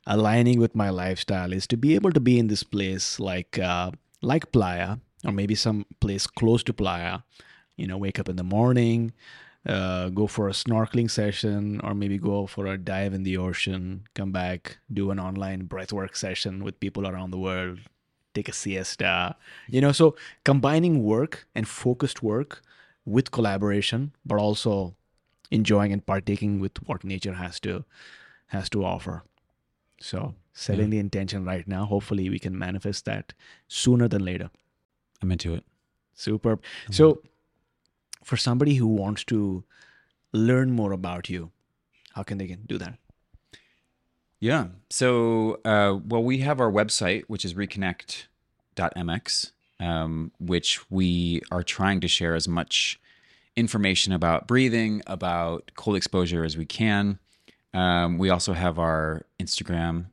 aligning with my lifestyle is to be able to be in this place like, uh, like Playa, or maybe some place close to Playa. You know, wake up in the morning, uh, go for a snorkeling session, or maybe go for a dive in the ocean, come back, do an online breathwork session with people around the world, take a siesta. You know so combining work and focused work with collaboration but also enjoying and partaking with what nature has to has to offer. So setting the intention right now hopefully we can manifest that sooner than later. I'm into it. Superb. So for somebody who wants to learn more about you how can they can do that Yeah. So, uh, well, we have our website, which is reconnect.mx, um, which we are trying to share as much information about breathing, about cold exposure as we can. Um, we also have our Instagram.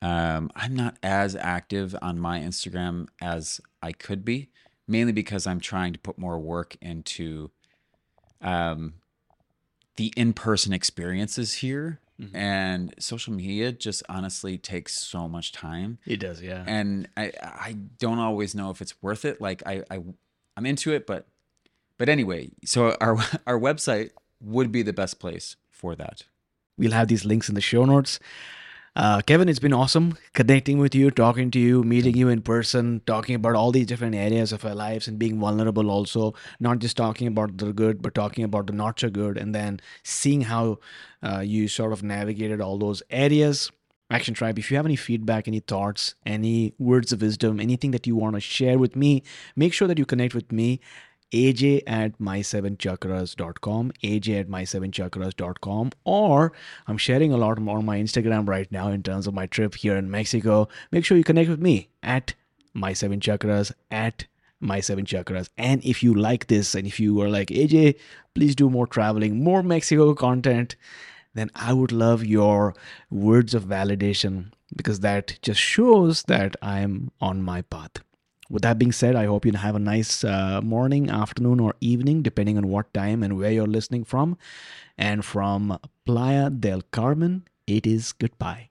Um, I'm not as active on my Instagram as I could be, mainly because I'm trying to put more work into um, the in-person experiences here Mm-hmm. and social media just honestly takes so much time. It does yeah. And i i don't always know if it's worth it. Like i, I i'm into it but but anyway so our our website would be the best place for that. We'll have these links in the show notes. Uh, Kevin, it's been awesome connecting with you, talking to you, meeting you in person, talking about all these different areas of our lives and being vulnerable also, not just talking about the good, but talking about the not so good, and then seeing how uh, you sort of navigated all those areas. Action Tribe, if you have any feedback, any thoughts, any words of wisdom, anything that you want to share with me, make sure that you connect with me aj at my7chakras.com aj at my7chakras.com or i'm sharing a lot more on my instagram right now in terms of my trip here in mexico. Make sure you connect with me at my7chakras at my seven chakras. And if you like this and if you are like aj please do more traveling more mexico content then i would love your words of validation because that just shows that i'm on my path with that being said, I hope you have a nice uh, morning, afternoon, or evening, depending on what time and where you're listening from. And from Playa del Carmen, it is goodbye.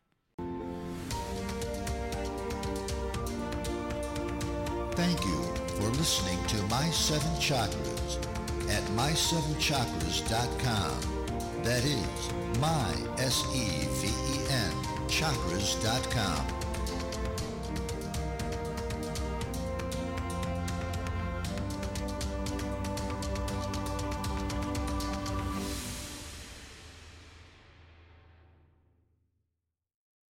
Thank you for listening to My Seven Chakras at my7chakras.com. That is my S E V E N chakras.com.